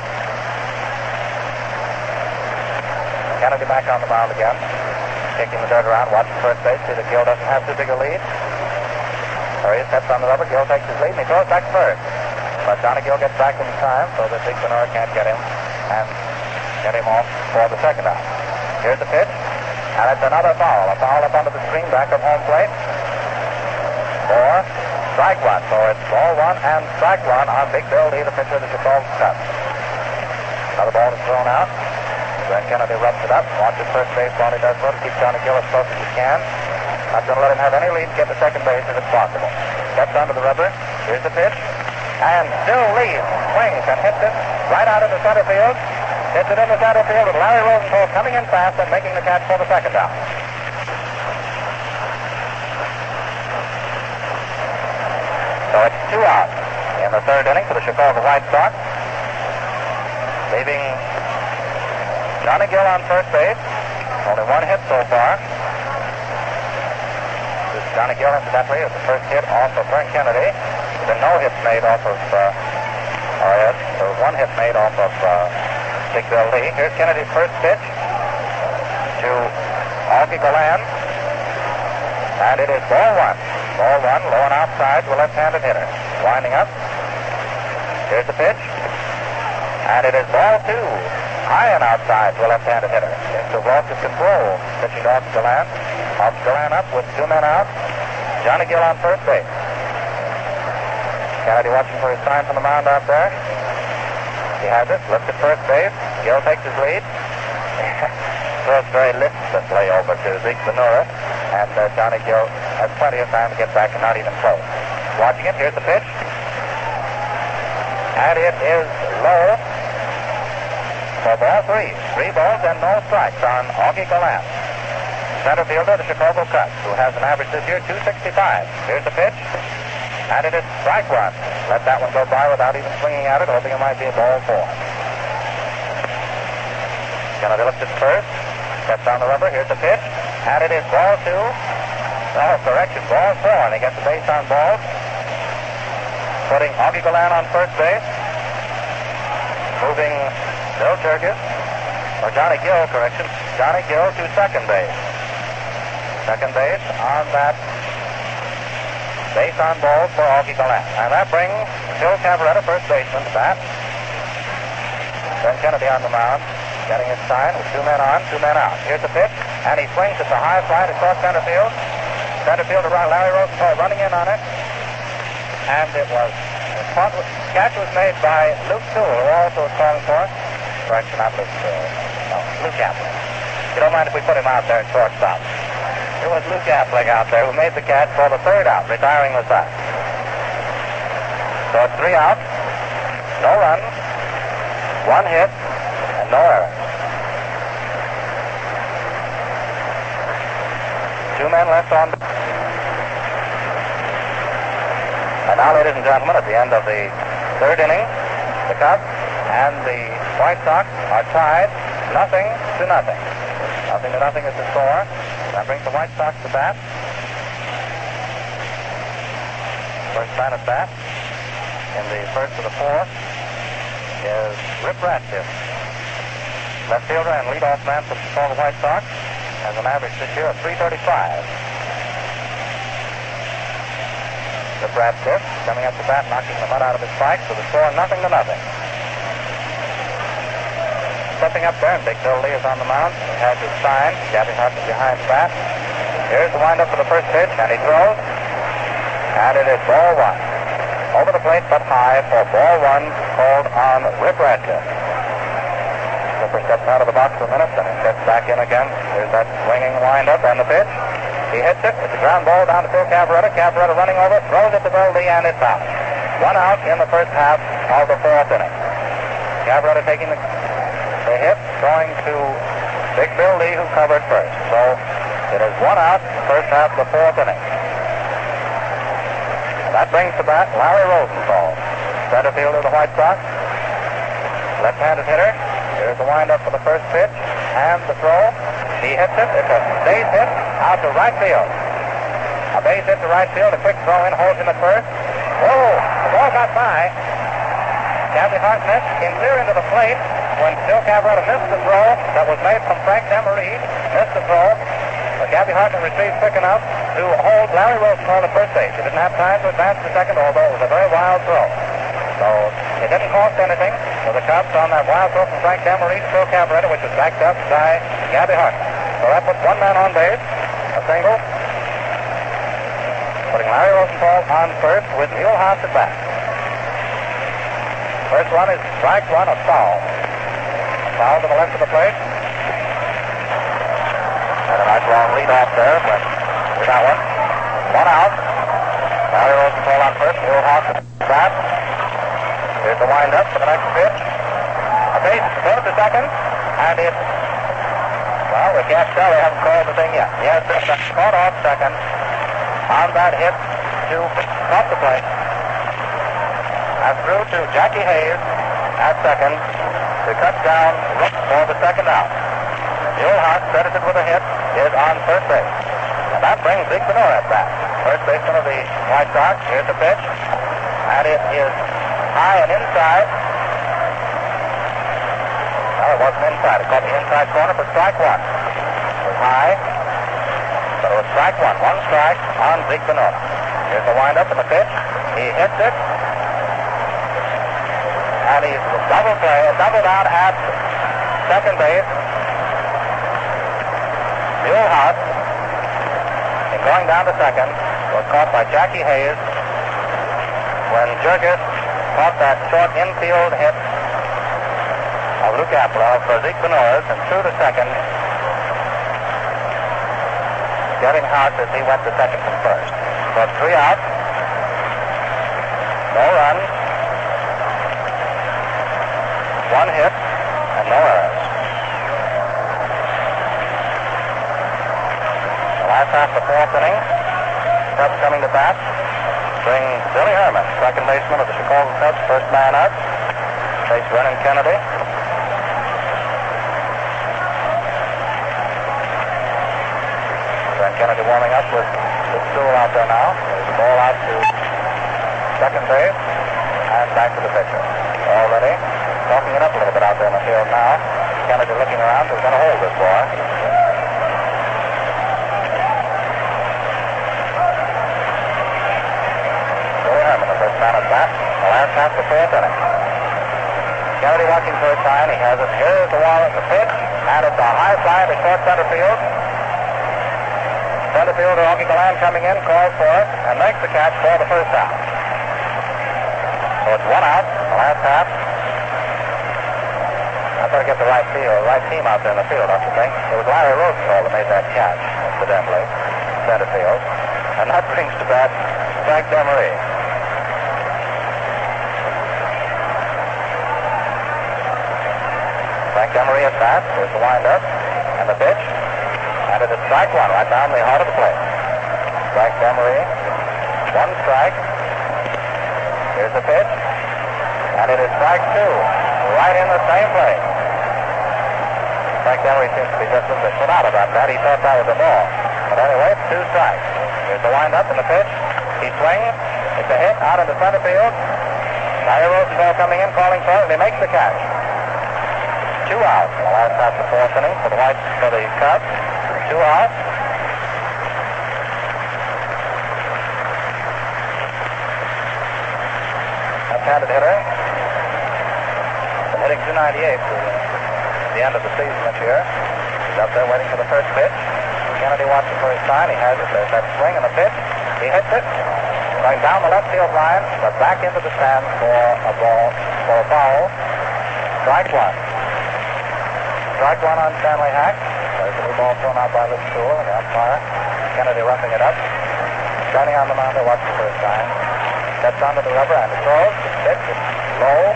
G: Kennedy back on the mound again, kicking the dirt around, watching first base, see that Gill doesn't have too big a lead. He steps on the rubber. Gill takes his lead, and he throws back first. But Johnny Gill gets back in time, so that Big Bernard can't get him and get him off for the second out. Here's the pitch, and it's another foul. A foul up under the screen back of home plate for strike one. So it's ball one and strike one on Big Bill Lee, the pitcher of the Chicago Cubs. Another ball is thrown out. Then Kennedy rubs it up, watches first base while he does so to keep Johnny Gill as close as he can. Not going to let him have any lead get to second base if it's possible. Steps onto the rubber. Here's the pitch. And still leads, swings, and hits it right out into center field. Hits it into center field with Larry Rosenthal coming in fast and making the catch for the second out. So it's two outs in the third inning for the Chicago White Sox, leaving Johnny Gill on first base. Only one hit so far. This Johnny Gill, incidentally, is the first hit off of Frank Kennedy. Been no hits made off of, uh, oh yes, there was one hit made off of uh, Big Bill Lee. Here's Kennedy's first pitch to Augie Galan. And it is ball one. Ball one, low and outside to a left-handed hitter. Winding up. Here's the pitch. And it is ball two. High and outside to a left-handed hitter. Into Walter's control. Pitching Augie Galan. Augie Galan up with two men out. Johnny Gill on first base. Kennedy watching for his sign from the mound out there. He has it. Looks at first base. Gill takes his lead. Throws very listlessly over to Zeke Bonura. And uh, Johnny Gill has plenty of time to get back and not even close. Watching it. Here's the pitch. And it is low for ball three. Three balls and no strikes on Augie Galan. Center fielder, the Chicago Cubs, who has an average this year 265. Here's the pitch. And it strike one. Let that one go by without even swinging at it, hoping it might be a ball four. Kennedy looks at first. Steps on the rubber. Here's the pitch. And it is ball two. Oh, correction. Ball four. And he gets the base on balls. Putting Augie Galan on first base. Moving Bill Jurges. Or Johnny Gill, correction. Johnny Gill to second base. Second base on that base on balls for Augie Galan. And that brings Phil Cavarretta, first baseman, to bat. Then Kennedy on the mound, getting his sign with two men on, two men out. Here's the pitch, and he swings at the high fly to across center field. Center field fielder Larry Rosenthal running in on it. And it was, the catch was made by Luke Sewell, who also was calling for it. Correction, not Luke Sewell. No, Luke Appling. You don't mind if we put him out there at shortstop. It was Luke Appling out there who made the catch for the third out, retiring the side. So it's three outs, no runs, one hit, and no errors. Two men left on. And now, ladies and gentlemen, at the end of the third inning, the Cubs and the White Sox are tied nothing to nothing. Nothing to nothing is the score. That brings the White Sox to bat. First man at bat in the first of the fourth is Rip Radcliff. Left fielder and leadoff man for the Chicago White Sox has an average this year of 335. Rip Radcliff coming up to bat, knocking the mud out of his spikes with a score nothing to nothing. Stepping up there, and Big Bill Lee is on the mound. He has his sign. Gabby Hart behind the bat. Here's the windup for the first pitch, and he throws. And it is ball one. Over the plate, but high for ball one, called on Rip Radcliff. Ripper steps out of the box for a minute, then he steps back in again. There's that swinging windup and the pitch. He hits it. It's a ground ball down to Phil Cavarretta. Cavarretta running over, throws it to Lee, and it's out. One out in the first half of the fourth inning. Cavarretta taking the the hit going to Big Bill Lee, who covered first. So it is one out, first half of the fourth inning. That brings to bat Larry Rosenthal, center fielder of the White Sox. Left-handed hitter. Here's the windup for the first pitch and the throw. He hits it. It's a base hit out to right field. A base hit to right field. A quick throw in holds him at first. Whoa! The ball got by. Gabby Hartnett came clear into the plate when Phil Cavarretta missed the throw that was made from Frank Demaree, missed the throw. But Gabby Hartnett retrieved quick enough to hold Larry Wilson on the first base. He didn't have time to advance to second, although it was a very wild throw. So it didn't cost anything for the Cubs on that wild throw from Frank Demaree to Phil Cavarretta, which was backed up by Gabby Hartnett. So that puts one man on base, a single, putting Larry Rosenthal on first with Mule Haas at bat. First one is strike one, a foul. Foul to the left of the plate. And a nice long lead off there, but we got one. One out. Larry Rosenthal on first. Neil Hawks bat. Here's the windup for the next pitch. A base throw to second, and it. Well, we can't tell. They haven't called the thing yet. Yes, it's caught off second on that hit to off the plate. And through to Jackie Hayes at second to cut down for the second out. Hawks credited with a hit is on first base. And that brings Zeke Bonura at bat. First baseman of the White Sox. Here's the pitch. And it is high and inside. Well, it wasn't inside. It caught the inside corner for strike one. It was high. But it was strike one. One strike on Zeke Bonura. Here's the windup and the pitch. He hits it. And he's double play, doubled out at second base. Hart, in going down to second, was caught by Jackie Hayes when Jurges caught that short infield hit of Luke Appling for Zeke Bonuras and threw to second, getting Hart as he went to second from first. So three out, no runs, one hit, and no errors. The last half of the fourth inning, Cubs coming to bat, bring Billy Herman, second baseman of the Chicago Cubs, first man out, face Vernon Kennedy. Vernon Kennedy warming up with the stool out there now. There's the ball out to second base and back to the pitcher. Already talking it up a little bit out there in the field now. Kennedy looking around, who's going to hold this boy. Billy Herman, the first man at bat, the last half of the fourth inning. Kennedy sign. He has it. Here's the wall at the pitch, and it's a high fly to short center field. Center fielder Augie Galan coming in, calls for it, and makes the catch for the first out. So it's one out, the last half. I better get the right field, right team out there in the field, don't you think. It was Larry Rosenthal that made that catch, incidentally, center field. And that brings to bat Frank Demaree. Demaree at bat. Here's the windup and the pitch. And it is strike one right down the heart of the plate. Frank Demaree, one strike. Here's the pitch. And it is strike two, right in the same place. Frank Demaree seems to be just a bit out about that. He thought that was a ball. But anyway, it's two strikes. Here's the windup and the pitch. He swings. It's a hit out into center field. Larry Rosenthal coming in, calling for it, and he makes the catch. Two outs the last half of the fourth inning for the White for the Cubs. Two outs. Left-handed hitter. Hitting 298 to the end of the season this year. He's up there waiting for the first pitch. Kennedy watching for his sign. He has it. There's that swing and the pitch. He hits it. Going down the left field line, but back into the stands for a ball, for a foul. Strike one. Strike one on Stanley Hack. There's a new ball thrown out by the stool and the umpire. Kennedy roughing it up. Standing on the mound there watching for his sign. Steps onto the rubber and throws. Is low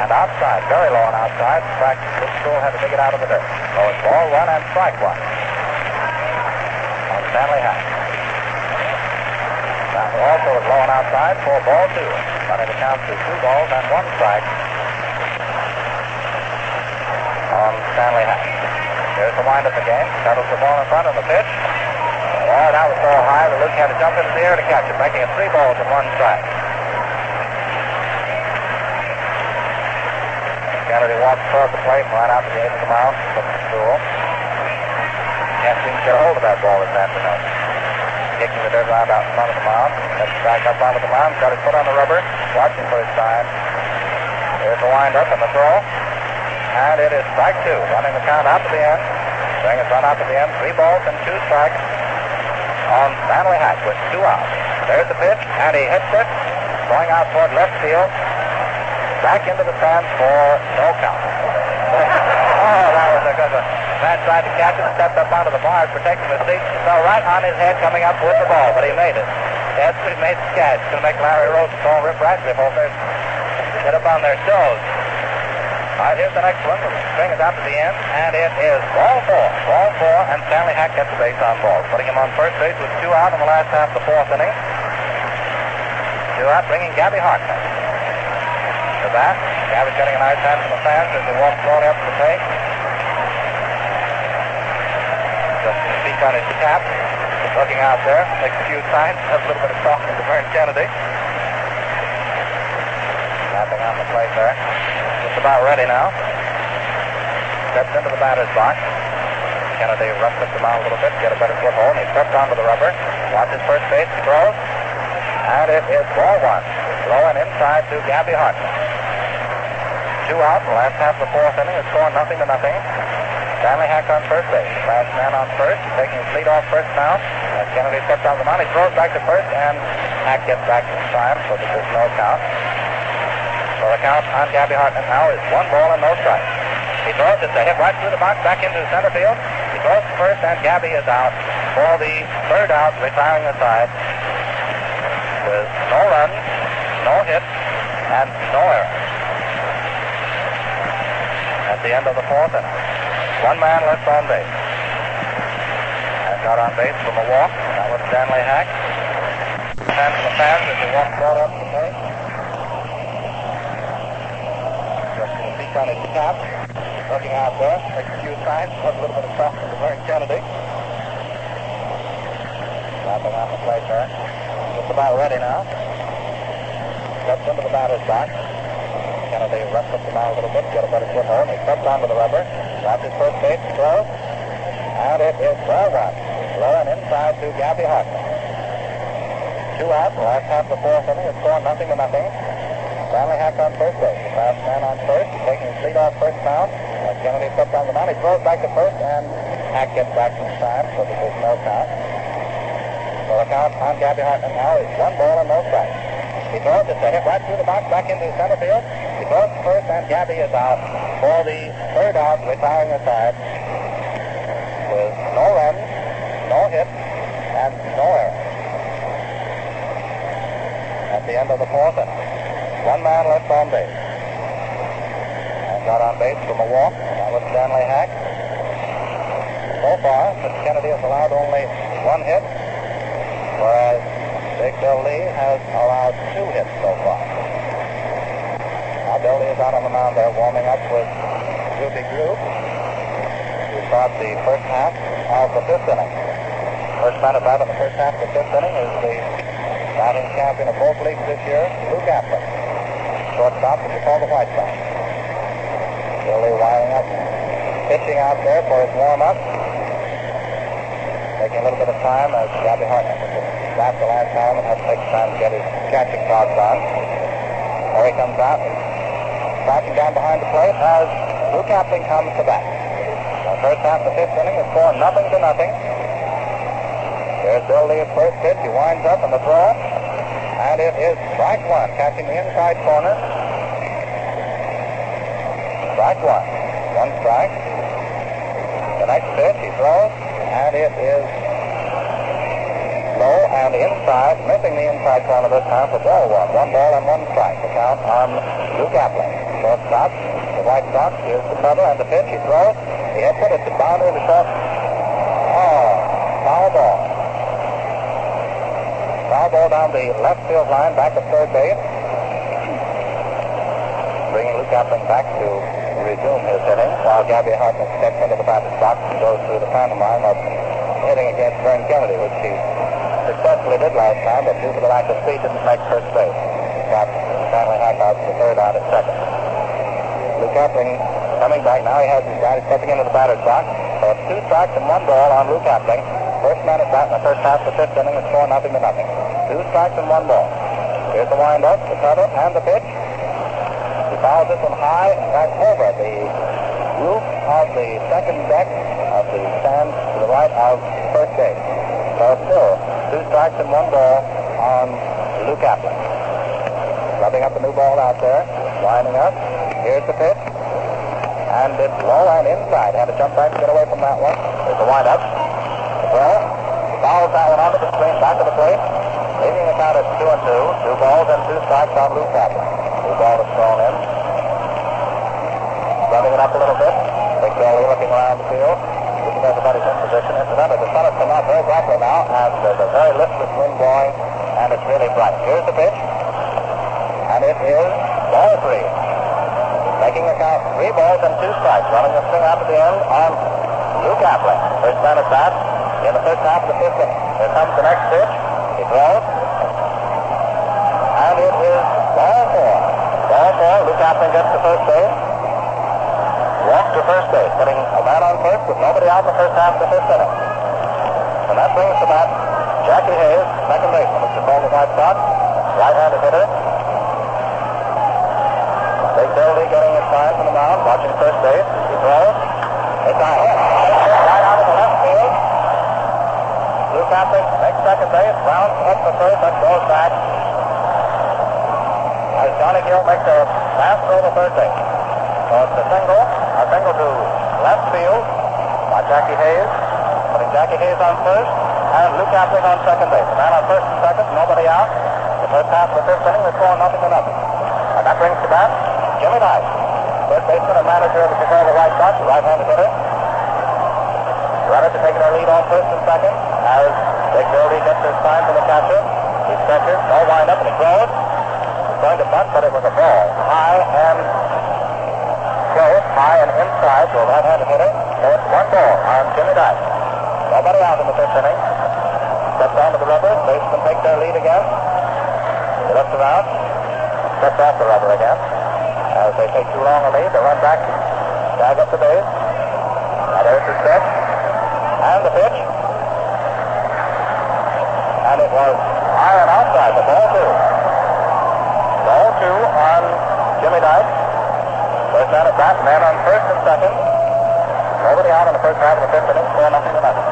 G: and outside, very low and outside. In fact, this stool had to dig it out of the dirt. So it's ball one and strike one on Stanley Hack. Now, also is low and outside for ball two. Running the count to two balls and one strike on Stanley Hack. Here's the wind again. Settles the ball in front of the pitch. Oh, that was so high that Luke had to jump into the air to catch it, making it three balls and one strike. Kennedy walked toward the plate ran out to the edge of the mound from the stool. Can't seem to get a hold of that ball this afternoon. Kicking the around out in front of the mound. Then back up onto the mound, got his foot on the rubber, watching for his sign. There's the wind up and the throw. And it is strike two, running the count out to the end. Bring it run out to the end, three balls and two strikes on Stanley Hack with two outs. There's the pitch, and he hits it, going out toward left field, back into the stands for no count. Oh, that was a good one. Man tried to catch him, stepped up onto the bars, protecting the seat, fell right on his head coming up with the ball, but he made it. That's made the catch. It's going to make Larry Rosenthal, Rip Radcliff over there get up on their toes. Right, here's the next one. The string is out to the end, and it is ball four. Ball four, and Stanley Hack gets the base on ball, putting him on first base with two out in the last half of the fourth inning. Two out, bringing Gabby Hartnett. To bat, Gabby's getting a nice hand from the fans as he walks slowly up to the plate. Just his on his cap, looking out there, makes a few signs, has a little bit of talking to Vern Kennedy. Snapping on the plate there. Just about ready now. Steps into the batter's box. Kennedy rustled him out a little bit, get a better foothold. He steps onto the rubber. Watches first base, throws. And it is ball one. Blowing inside to Gabby Hartnett. Two out the last half of the fourth inning. It's scoring nothing to nothing. Stanley Hack on first base. Last man on first. Taking his lead off first now. As Kennedy steps on the mound, he throws back to first, and Hack gets back in time, so that there's no count. So the count on Gabby Hartnett now is one ball and no strikes. He throws it to hit right through the box, back into the center field. He throws to first, and Gabby is out for the third out, retiring the side with no runs, no hits, and no errors. At the end of the fourth inning. One man left on base. And got on base from a walk. That was Stanley Hack. Hand to the fans as he walks right up the plate. A peek on. Looking out there. Makes a few signs. A little bit of talking to Vern Kennedy. Snapping on the plate there. Just about ready now. Steps into the batter's box. Kennedy wrestles him out a little bit, get a better foothold. He steps onto the rubber. Drops his first base, throws. And it is ball one. Blowing inside to Gabby Hartnett. Two out, the last half of the fourth inning. It's scoring nothing to nothing. Stanley Hack on first base. The fast man on first. Taking his lead off first now. As Kennedy steps on the mound, he throws back to first, and Hack gets back in time, so that there's no count. So the count on Gabby Hartnett now is one ball and no strikes. He throws it to hit right through the box, back into center field. He throws to first, and Gabby is out for the third out, retiring the side with no runs, no hits, and no errors. At the end of the fourth inning, one man left on base. And got on base from a walk. That was Stanley Hack. So far, Mr. Kennedy has allowed only one hit, whereas Big Bill Lee has allowed two hits so far. Now Bill Lee is out on the mound there warming up with Ruby Groove, who start the first half of the fifth inning. First man at bat in the first half of the fifth inning is the batting champion of both leagues this year, Lou Appling. Shortstop the White Sox. Bill Lee winding up, pitching out there for his warm-up. Taking a little bit of time as Gabby Hartnett bat the last time and had to take time to get his catching toss on. There he comes out, crouching down behind the plate as Lou Appling comes to bat. The first half of the fifth inning is scoring nothing to nothing. Here's Bill at first pitch. He winds up in the throw. And it is strike one, catching the inside corner. Strike one. One strike. The next pitch he throws, and it is low and inside, missing the inside corner this time for ball one. One ball and one strike. The count on Lou Appling. Shortstop. The White Sox is the cover and the pitch. He throws. He hits it. It's a boundary to short. Oh, foul ball. Foul ball down the left field line, back at third base. Bringing Luke Appling back to resume his hitting while Gabby Hartnett steps into the batter's box and goes through the pantomime of hitting against Vern Kennedy, which he successfully did last time, but due to the lack of speed didn't make first base. Stanley Hack out to third out at second. Lou Appling coming back now. He has his guy stepping into the batter's box. So two strikes and one ball on Luke Appling. Man at bat in the first half of the fifth inning is scoring nothing to nothing. Two strikes and one ball. Here's the wind-up, the cutter, and the pitch. He fouls this one high and back over the roof of the second deck of the stand to the right of first base. So still, two strikes and one ball on Luke Appling. Rubbing up the new ball out there, winding up. Here's the pitch. And it's low and inside. Had to jump back to get away from that one. There's a windup. Well, that one onto the screen, back to the plate. Leaving the count at two and two. Two balls and two strikes on Lou Appling. Two ball is thrown in. Rubbing it up a little bit. Big Billy looking around the field. Keeping everybody's in position. Incidentally, the sun has come out very brightly now, and there's a very listless wind blowing, and it's really bright. Here's the pitch. And it is ball three. Making a count three balls and two strikes. Running the swing out to the end on Lou Appling. First man at bat in the first half of the fifth inning. Here comes the next pitch. He throws. And it is ball four. Ball four. Lou Appling gets to first base. Walks to first base, putting a man on first with nobody out in the first half of the fifth inning. And that brings to bat Jackie Hayes, second baseman, Mr. Coleman White Sox, right-handed hitter. Big Billy getting his sign from the mound, watching first base. He throws. It's. Out of the left field. Lou makes second base, rounds up the third, and goes back. As Johnny Gill makes a fast throw to third base. So it's a single, a single to left field by Jackie Hayes, putting Jackie Hayes on first, and Luke Appling on second base. The man on first and second, nobody out. The first half of the fifth inning, they're scoring nothing to nothing. And that brings to bat Jimmy Knight, first baseman and manager of the Chicago White Sox, right-handed hitter. Runners are taking their lead on first and second as Big Goldie gets his time from the catcher. He stretches, no wind up, and he throws. He's going to bunt, but it was a ball. High and close, high and inside to a right-handed hitter. So it's one ball on Jimmy Knight. Nobody out in the fifth inning. Steps onto the rubber. Basemen take their lead again. He looks around. Steps off the rubber again. As they take too long a lead, they run back, tag up the base. Now there's the stretch. And the pitch. Was high and outside, the ball two. Ball two on Jimmy Dykes. First man at bat, man on first and second. Nobody out in the first half of the fifth inning, score nothing to nothing.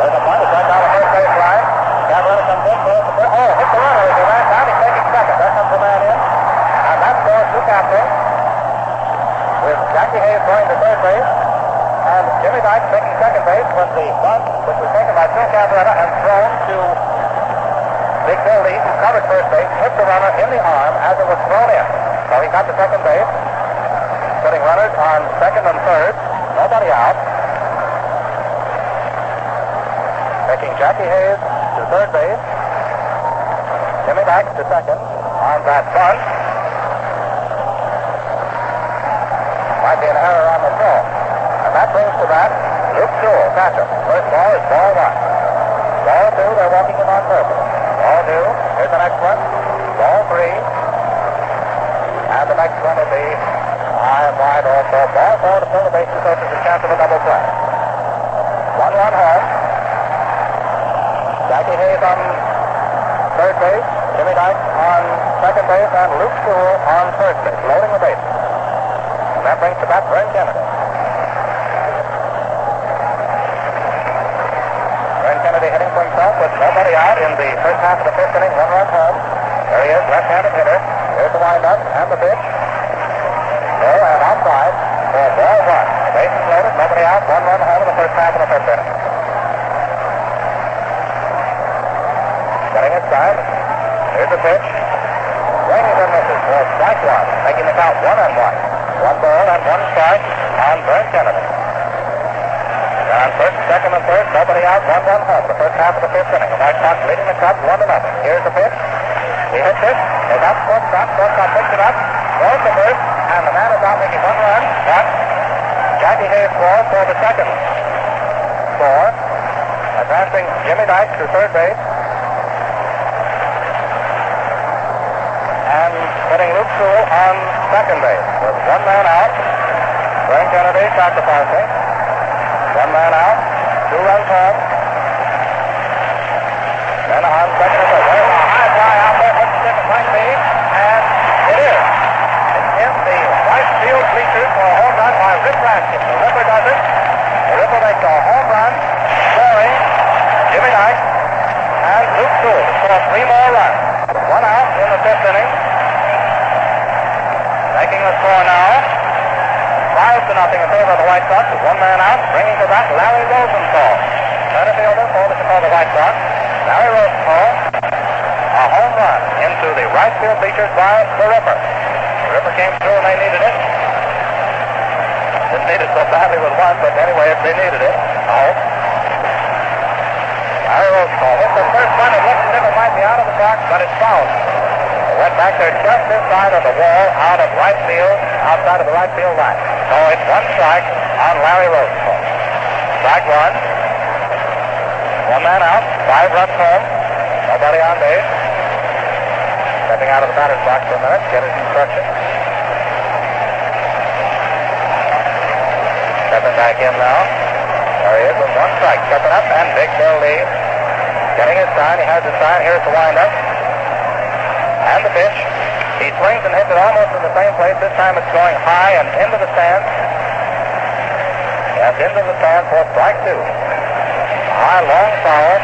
G: There's a base line. Oh, the runner. He's taking second. There comes the man in. And that scores. With Jackie Hayes going to third base. And Jimmy Dyke taking second base when the bunt, which was taken by Phil Cavarretta and thrown to Big Bill Lee, who covered first base, hit the runner in the arm as it was thrown in. So he got to second base, putting runners on second and third. Nobody out. Taking Jackie Hayes to third base. Jimmy Dyke to second on that bunt. Might be an error on the throw. That brings to bat Luke Sewell, catcher. First ball is ball one. Ball two, they're walking him on purpose. Ball two, here's the next one. Ball three. And the next one will be high and wide also. Ball four to pull the bases so there's a chance of a double play. One run home. Jackie Hayes on third base. Jimmy Dyke on second base and Luke Sewell on first base, loading the bases. And that brings to bat Vern Kennedy. Vern Kennedy hitting for himself with nobody out in the first half of the fifth inning, one run home. There he is, left-handed hitter. Here's the windup and the pitch. Low and outside for ball one. Bases loaded, nobody out, one run home in the first half of the fifth inning. Getting it side. Here's the pitch. Swings and misses for strike one, making the count one and one. One ball and one strike on Vern Kennedy. On first, second, and third, nobody out, one run home. The first half of the fifth inning. The White Sox leading the Cubs one to nothing. Here's the pitch. He hits it. It's out, shortstop. Shortstop picks it up. Throws the first, and the man is out making one run. But Jackie Hayes scores for the second score. Advancing Jimmy Dyke to third base. And putting Luke Sewell on second base. With one man out. Vern Kennedy sacrificing. One man out. Two runs home. Then on second and third. There's a high fly out there. Let's see if it might be. And it is. It's in the right field bleachers for a home run by Rip Raskin. The Ripper does it. The Ripper makes a home run, scoring Jimmy Knight and Luke Sewell to score three more runs. One out in the fifth inning. Making the score now. Five to nothing in favor of the White Sox with one man out. Bringing to bat Larry Rosenthal. Center fielder for the Chicago White Sox. Larry Rosenthal. A home run into the right field bleachers by the Ripper. The Ripper came through and they needed it. Didn't need it so badly with one, but anyway, if they needed it, I hope. Larry Rosenthal hit the first one. It looks as if it might be out of the box, but it's foul. It went back there just inside of the wall, out of right field, outside of the right field line. So it's one strike on Larry Rosenthal. Back one. One man out. Five runs home. Nobody on base. Stepping out of the batter's box for a minute, get his instruction. Stepping back in now. There he is with one strike. Stepping up and Big Bill Lee. Getting his sign. He has his sign. Here's the windup. And the pitch. He swings and hits it almost in the same place. This time it's going high and into the stands. Yes, into the stands for strike two. High, long foul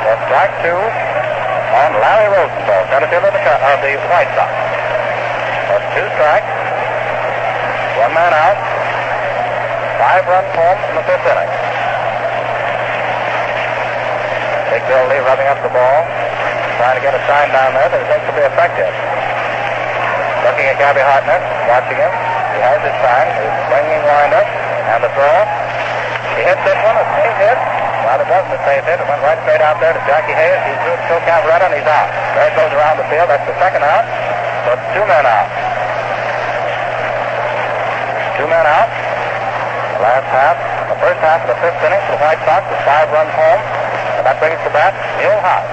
G: for strike two on Larry Rosenthal, center fielder of the, of uh, the White Sox. That's two strikes. One man out. Five runs home in the fifth inning. Big Bill Lee rubbing up the ball, trying to get a sign down there that it thinks will be effective. Looking at Gabby Hartnett, watching him. He has his sign, He's swinging windup, and the throw. He hits this one, a safe hit. Well, it wasn't a safe hit. It went right straight out there to Jackie Hayes. He threw to Cavarretta, and he's out. There it goes around the field. That's the second out. So it's two men out. Two men out. The last half, the first half of the fifth inning for the White Sox is five runs home. And that brings to bat Neil Hodge.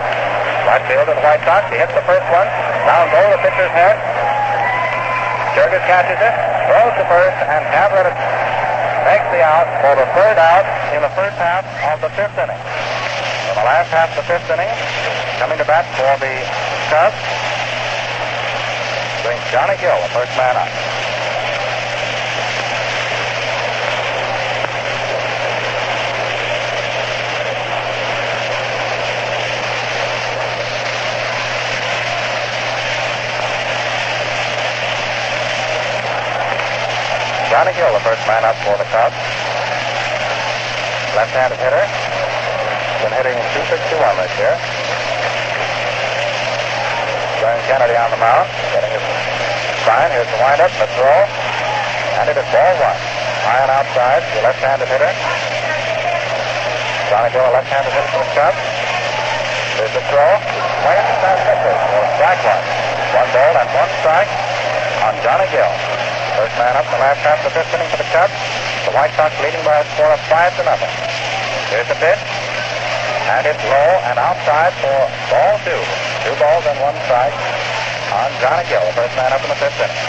G: Right fielder of the White Sox. He hits the first one. Down low, the pitcher's head. Jurges catches it, throws to first, and Cavarretta makes the out for the third out in the first half of the fifth inning. In the last half of the fifth inning, coming to bat for the Cubs, brings Johnny Gill, the first man up. Gill, the first man up for the Cubs. Left-handed hitter. Been hitting 261 this year. Vern Kennedy on the mound, getting his sign. Here's the windup, the throw. And it is ball one. High and outside, the left-handed hitter. Gill, a left-handed hitter for the Cubs. There's the throw. And pass pitches for strike one. One ball and one strike on Gill. First man up the last half of the fifth inning for the Cubs. The White Sox leading by a score of five to nothing. Here's the pitch. And it's low and outside for ball two. Two balls and one strike on Johnny Gill, the first man up in the fifth inning.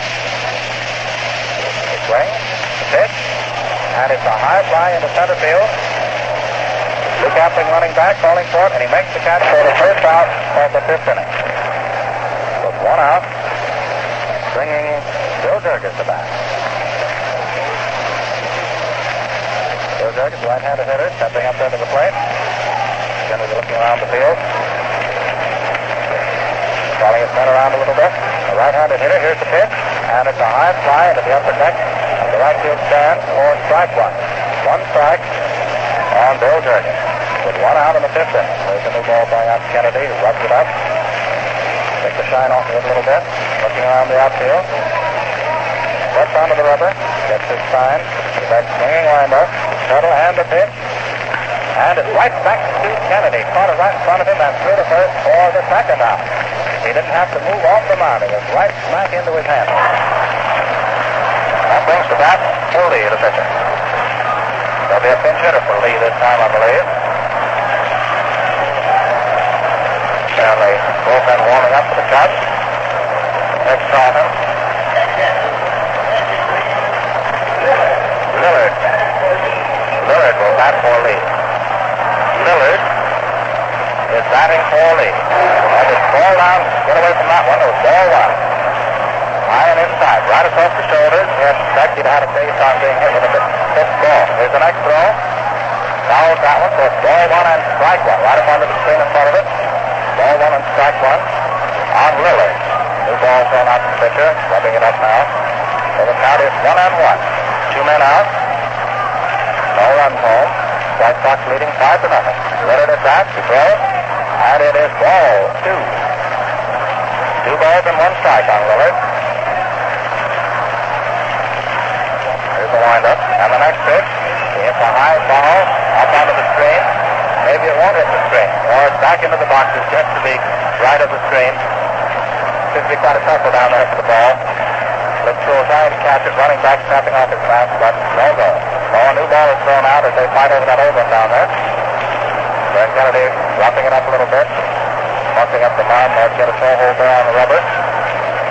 G: Swing, the pitch, and it's a high fly into center field. Lou Appling running back, calling for it, and he makes the catch for the first out of the fifth inning. With one out, bringing Bill Jurges to bat. Jurges, right-handed hitter, stepping up there to the plate. Going looking around the field. Calling his men around a little bit. The right-handed hitter, here's the pitch, and it's a high fly into the upper deck of the right field stand for strike one. One strike on Bill Jurges. With one out in the fifth inning. There's a new ball going out Kennedy, who rubs it up. Take the shine off of it a little bit. Looking around the outfield. Steps onto the rubber. Gets his sign. That swinging windup. Shuttle and the pitch. And it's right back to Steve Kennedy. Caught it right in front of him and threw the first for the second out. He didn't have to move off the mound. It was right smack into his hand. That brings the bat for Lee, the pitcher. There'll be a pinch hitter for Lee this time, I believe. The bullpen warming up for the Cubs. Next Carlton. Lillard. Lillard will bat for Lee. Lillard is batting for Lee. And it's ball down. Get away from that one. It was ball one. High and inside. Right across the shoulders. Yes, expect he'd had a base on being hit with a fifth ball. Here's the next throw. Fouls that one. So it's ball one and strike one. Right up under the screen in front of it. Ball one and strike one on Lillard. New ball thrown out to the pitcher. Rubbing it up now. So the count is one and one. Two men out. No runs home. White Sox leading five to nothing. Lillard at bat to throw. And it is ball two. Two balls and one strike on Lillard. Here's the windup. And the next pitch. It's a high ball up onto the screen. Maybe it won't hit the screen. Or it's back into the boxes just to the right of the screen. Seems to be quite a tussle down there for the ball. Looks trying to catch it, running back, snapping off his mask, but no go. Oh, a new ball is thrown out as they fight over that old one down there. Then Kennedy dropping it up a little bit, bumping up the mound to get a toe hold there on the rubber.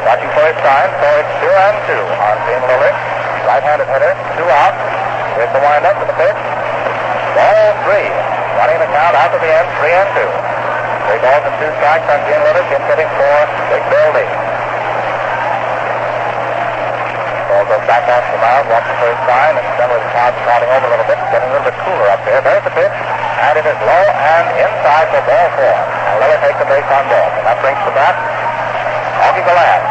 G: Watching for his sign, so it's two and two on Dean Lillard. Right-handed hitter, two out. Here's the windup with the pitch. Ball three. Running the count out to the end, three and two. Three balls and two strikes on Dean Lillard. Jim hitting for Big Bill Lee. Ball goes back off the mound, watching for his sign, and then with the clouds clouding over a little bit, getting a little bit cooler up there. There's the pitch, and it is low and inside for ball four. And Lillard takes the base on ball, and that brings the bat Augie Galan.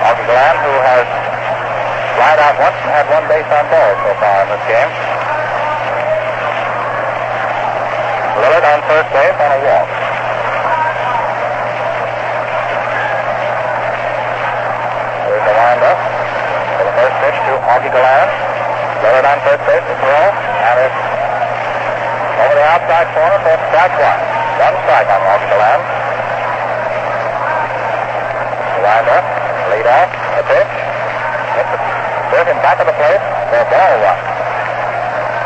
G: Augie Galan, who has flied out once and had one base on ball so far in this game. Lillard on first base on a walk. Here's the windup for the first pitch to Augie Galan. Lillard on first base to throw, and it's outside corner for strike one. One strike on Augie Galan. The windup, lead off, the pitch. Hits the dirt in back of the plate for ball one.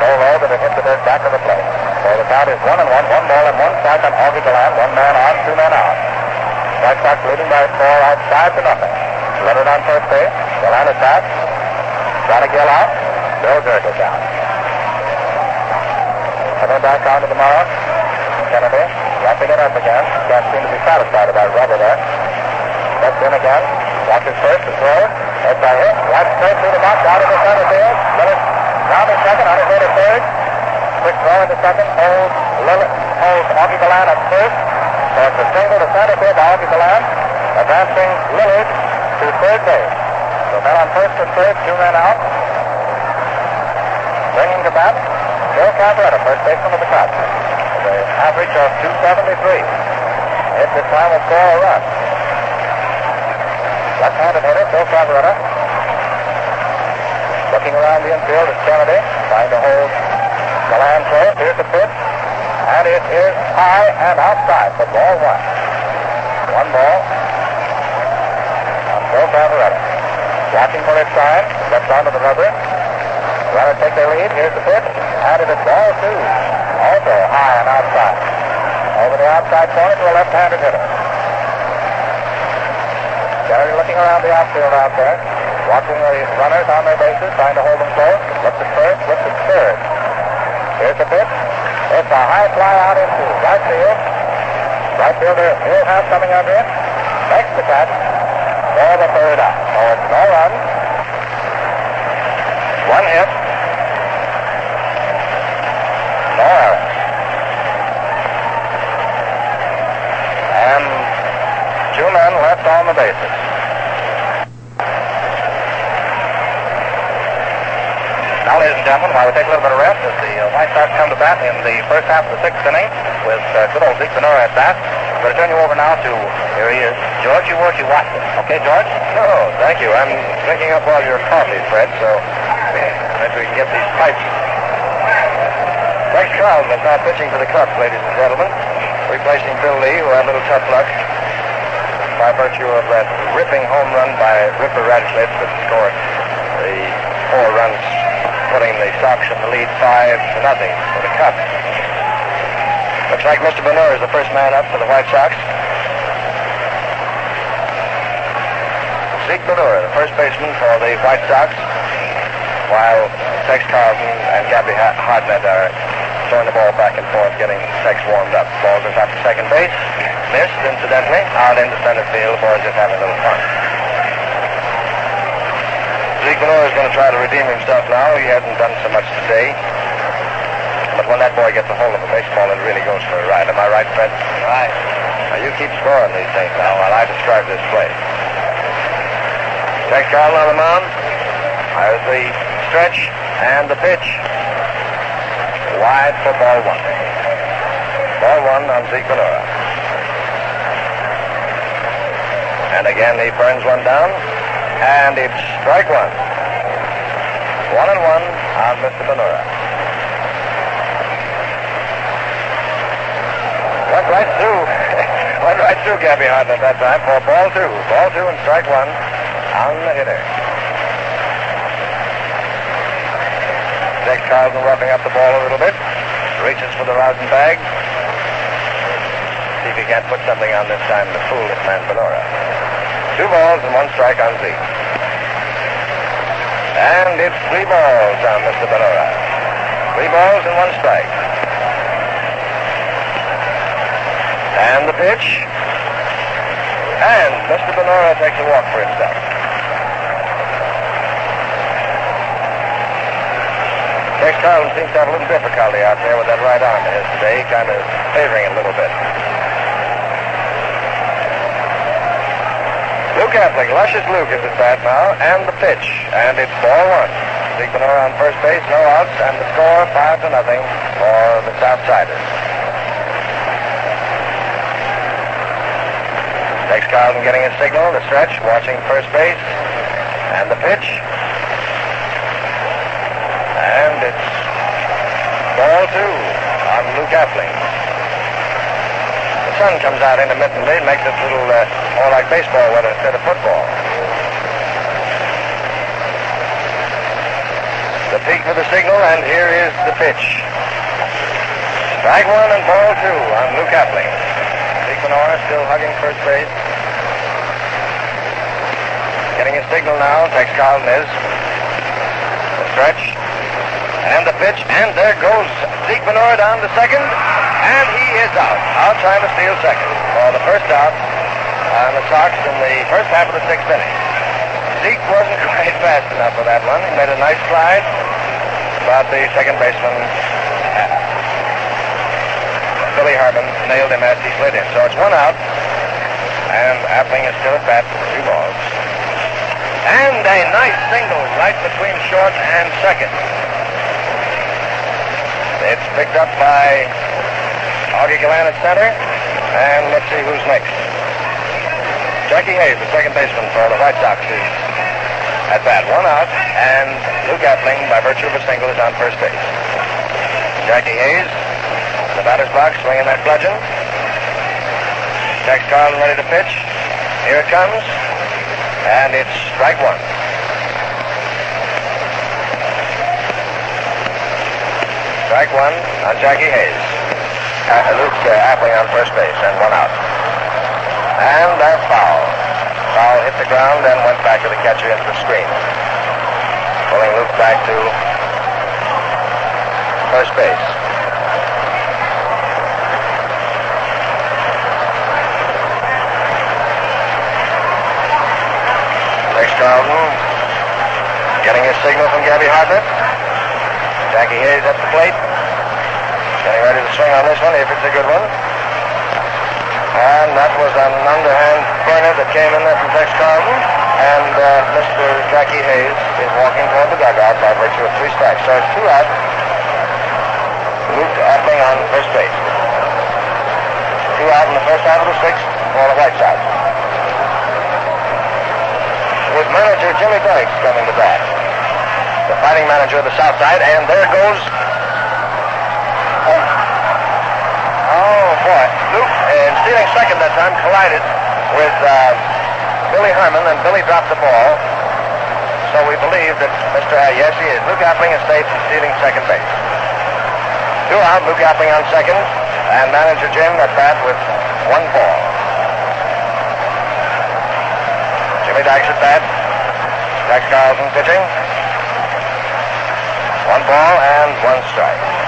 G: So low that it hit the dirt back of the plate. So the count is one and one, one ball and one strike on Augie Galan, one man on, two men out. White Sox leading by score out five to nothing. Leonard on first base, Galan at trying to get out, Bill Jurges down. Coming back onto the mound, Kennedy, wrapping it up again, can't seem to be satisfied about rubber eh? there. Steps in again, watches first to throw, Head by hit, right straight through the box, out of the center field, Leonard down in second, on his way to third, Quick throw into second. Holds Lillard, holds Augie Galan at first. So it's a single to center field by Augie Galan. Advancing Lillard to third base. So men on first and third, two men out. Bringing to bat, Bill Cavarretta, first baseman of the Cubs. The average of 273. Hit this time will score a run. Left-handed hitter, Bill Cavarretta. Looking around the infield is Kennedy, trying to hold Galan close. Here's the pitch. And it is high and outside for ball one. One ball. On Bill Cavarretta. Watching for his sign. Steps onto the rubber. Runner take their lead. Here's the pitch. And it is ball two. Also high and outside. Over the outside corner to a left-handed hitter. Gary looking around the outfield out there. Watching the runners on their bases, trying to hold them close. Looks at first, looks at third. Here's the pitch. It's a high fly out into right field. Right fielder Millhouse coming under it. Makes the catch for the third out. So it's no run. One hit. No error. And two men the bases. Now, ladies and gentlemen, while we take a little bit of rest, as the uh, White Sox come to bat in the first half of the sixth inning with uh, good old Zeke Bonura at bat, I'm going to turn you over now to, here he is, George Uworchi Watson. Okay, George?
H: Oh, thank you. I'm drinking up all your coffee, Fred, so maybe we can get these pipes. Tex Carleton is now pitching for the Cubs, ladies and gentlemen, replacing Bill Lee, who had a little tough luck by virtue of that ripping home run by Ripper Radcliff that scored the four runs, putting the Sox in the lead five to nothing for the Cubs. Looks like Mr. Bonura is the first man up for the White Sox. Zeke Bonura, the first baseman for the White Sox, while Tex Carleton and Gabby Ha- Hartnett are throwing the ball back and forth, getting Tex warmed up. Ball goes out to second base, missed incidentally, out into center field. Boys just having a little fun. Zeke Bonura is going to try to redeem himself now. He hasn't done so much today. But when that boy gets a hold of a baseball, it really goes for a ride. Am I right, Fred? Right. Now you keep scoring these things now while I describe this play. Tex Carleton on the mound. There's the stretch and the pitch. Wide for ball one. Ball one on Zeke Bonura. And again he burns one down. And it's strike one. One and one on Mr. Bonura. Went right through. Went right through Gabby Hartnett at that time for ball two. Ball two and strike one on the hitter. Tex Carleton roughing up the ball a little bit. Reaches for the rosin bag. See if he can't put something on this time to fool this man Bonura. Two balls and one strike on Z. And it's three balls on Mr. Bonura. Three balls and one strike. And the pitch. And Mr. Bonura takes a walk for himself. Tex Carleton seems to have a little difficulty out there with that right arm of his today, kind of favoring it a little bit. Appling, luscious Luke is at bat now, and the pitch, and it's ball one. Bonura on first base, no outs, and the score five to nothing for the Southsiders. Tex Carleton getting his signal, the stretch, watching first base, and the pitch. And it's ball two on Luke Appling. Sun comes out intermittently and makes it a little uh, more like baseball weather instead of football. The peak for the signal, and here is the pitch. Strike one and ball two on Luke Appling. Bonura still hugging first base. Getting his signal now, Tex Carleton is. The stretch. And the pitch, and there goes Bonura down to second, and he is out. Out trying to steal second for the first out on the Sox in the first half of the sixth inning. Zeke wasn't quite fast enough for that one. He made a nice slide, but the second baseman, Billy Herman, nailed him as he slid in. So it's one out, and Appling is still at bat for two balls. And a nice single right between short and second. It's picked up by Augie Galan at center. And let's see who's next. Jackie Hayes, the second baseman for the White Sox, is at bat. One out, and Lou Appling, by virtue of a single, is on first base. Jackie Hayes, the batter's box, swinging that bludgeon. Tex Carleton ready to pitch. Here it comes, and it's strike one. Strike one on Jackie Hayes. Luke uh, Appling on first base, and one out. And that's foul. Foul hit the ground and went back to the catcher into the screen. Pulling Luke back to first base. Tex Carleton getting his signal from Gabby Hartnett. Jackie Hayes at the plate. Getting ready to swing on this one if it's a good one. And that was an underhand burner that came in there from Tex Carleton. And uh, Mr. Jackie Hayes is walking toward the dugout by virtue of three strikes. So it's two out. Luke Appling on first base. Two out in the first half of the sixth for the White Sox. With manager Jimmy Dykes coming to bat. The fighting manager of the South Side. And there goes Boy. Luke, in stealing second that time, collided with uh, Billy Herman, and Billy dropped the ball. So we believe that Mr. Uh, yes, he is. Luke Appling is safe from stealing second base. Two out, Luke Appling on second, and manager Jim at bat with one ball. Jimmy Dykes at bat. Tex Carleton pitching. One ball and one strike.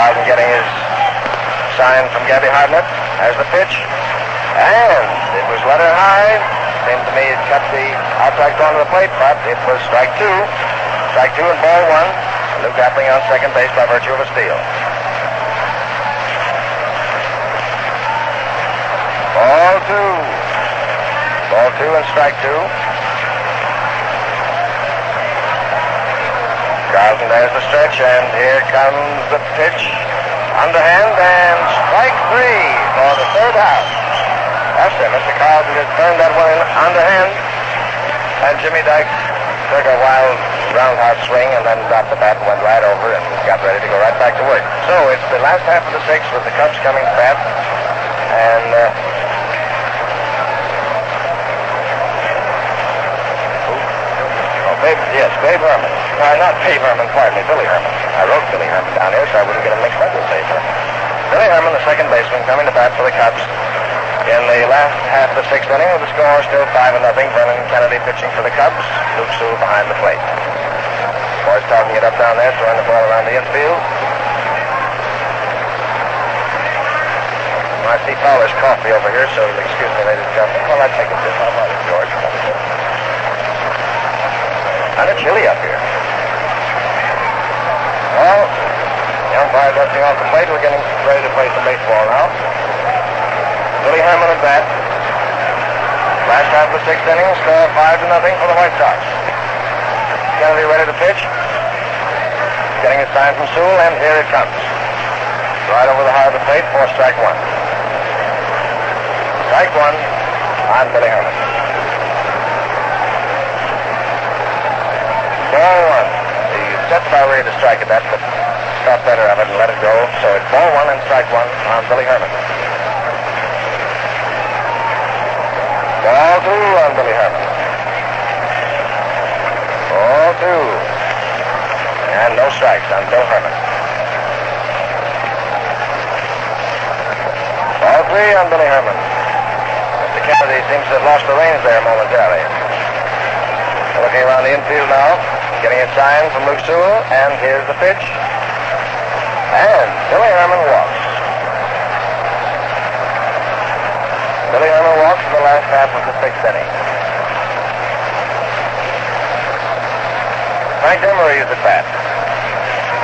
H: Carleton getting his sign from Gabby Hartnett as the pitch. And it was letter high. Seemed to me it cut the outside corner of the plate, but it was strike two. Strike two and ball one. Luke Appling on second base by virtue of a steal. Ball two. Ball two and strike two. Carleton there's the stretch, and here comes the pitch. Underhand and strike three for the third out. That's it. Mr. Carleton just turned that one in underhand. And Jimmy Dykes took a wild roundhouse swing and then dropped the bat and went right over and got ready to go right back to work. So it's the last half of the sixth with the Cubs coming fast. And uh, Oh, Babe, yes, Babe Herman. No, not Babe Herman, pardon me, Billy Herman. I wrote Billy Herman down here so I wouldn't get him mixed up with Babe Herman. Billy Herman, the second baseman, coming to bat for the Cubs in the last half of the sixth inning with the score still 5 and nothing. Vernon Kennedy pitching for the Cubs. Luke Sewell behind the plate. Boys talking it up down there, throwing the ball around the infield. I see Fowler's coffee over here, so you'll excuse me, ladies and gentlemen. Well, I'll take a sip. How about it, George? Kind of chilly up here. Well, the umpire dusting off the plate. We're getting ready to play some baseball now. Billy Herman at bat. Last half of the sixth inning, score five to nothing for the White Sox. Kennedy ready to pitch. Getting a sign from Sewell, and here it comes. Right over the heart of the plate for strike one. Strike one on Billy Herman. Ball one. The Jets about ready to strike at that, but thought better of it and let it go. So it's ball one and strike one on Billy Herman. Ball two on Billy Herman. Ball two. And no strikes on Bill Herman. Ball three on Billy Herman. Mr. Kennedy seems to have lost the reins there momentarily. Looking around the infield now, getting a sign from Luke Sewell, and here's the pitch. And Billy Herman walks. Billy Herman walks in the last half of the sixth inning. Frank Demaree is at bat.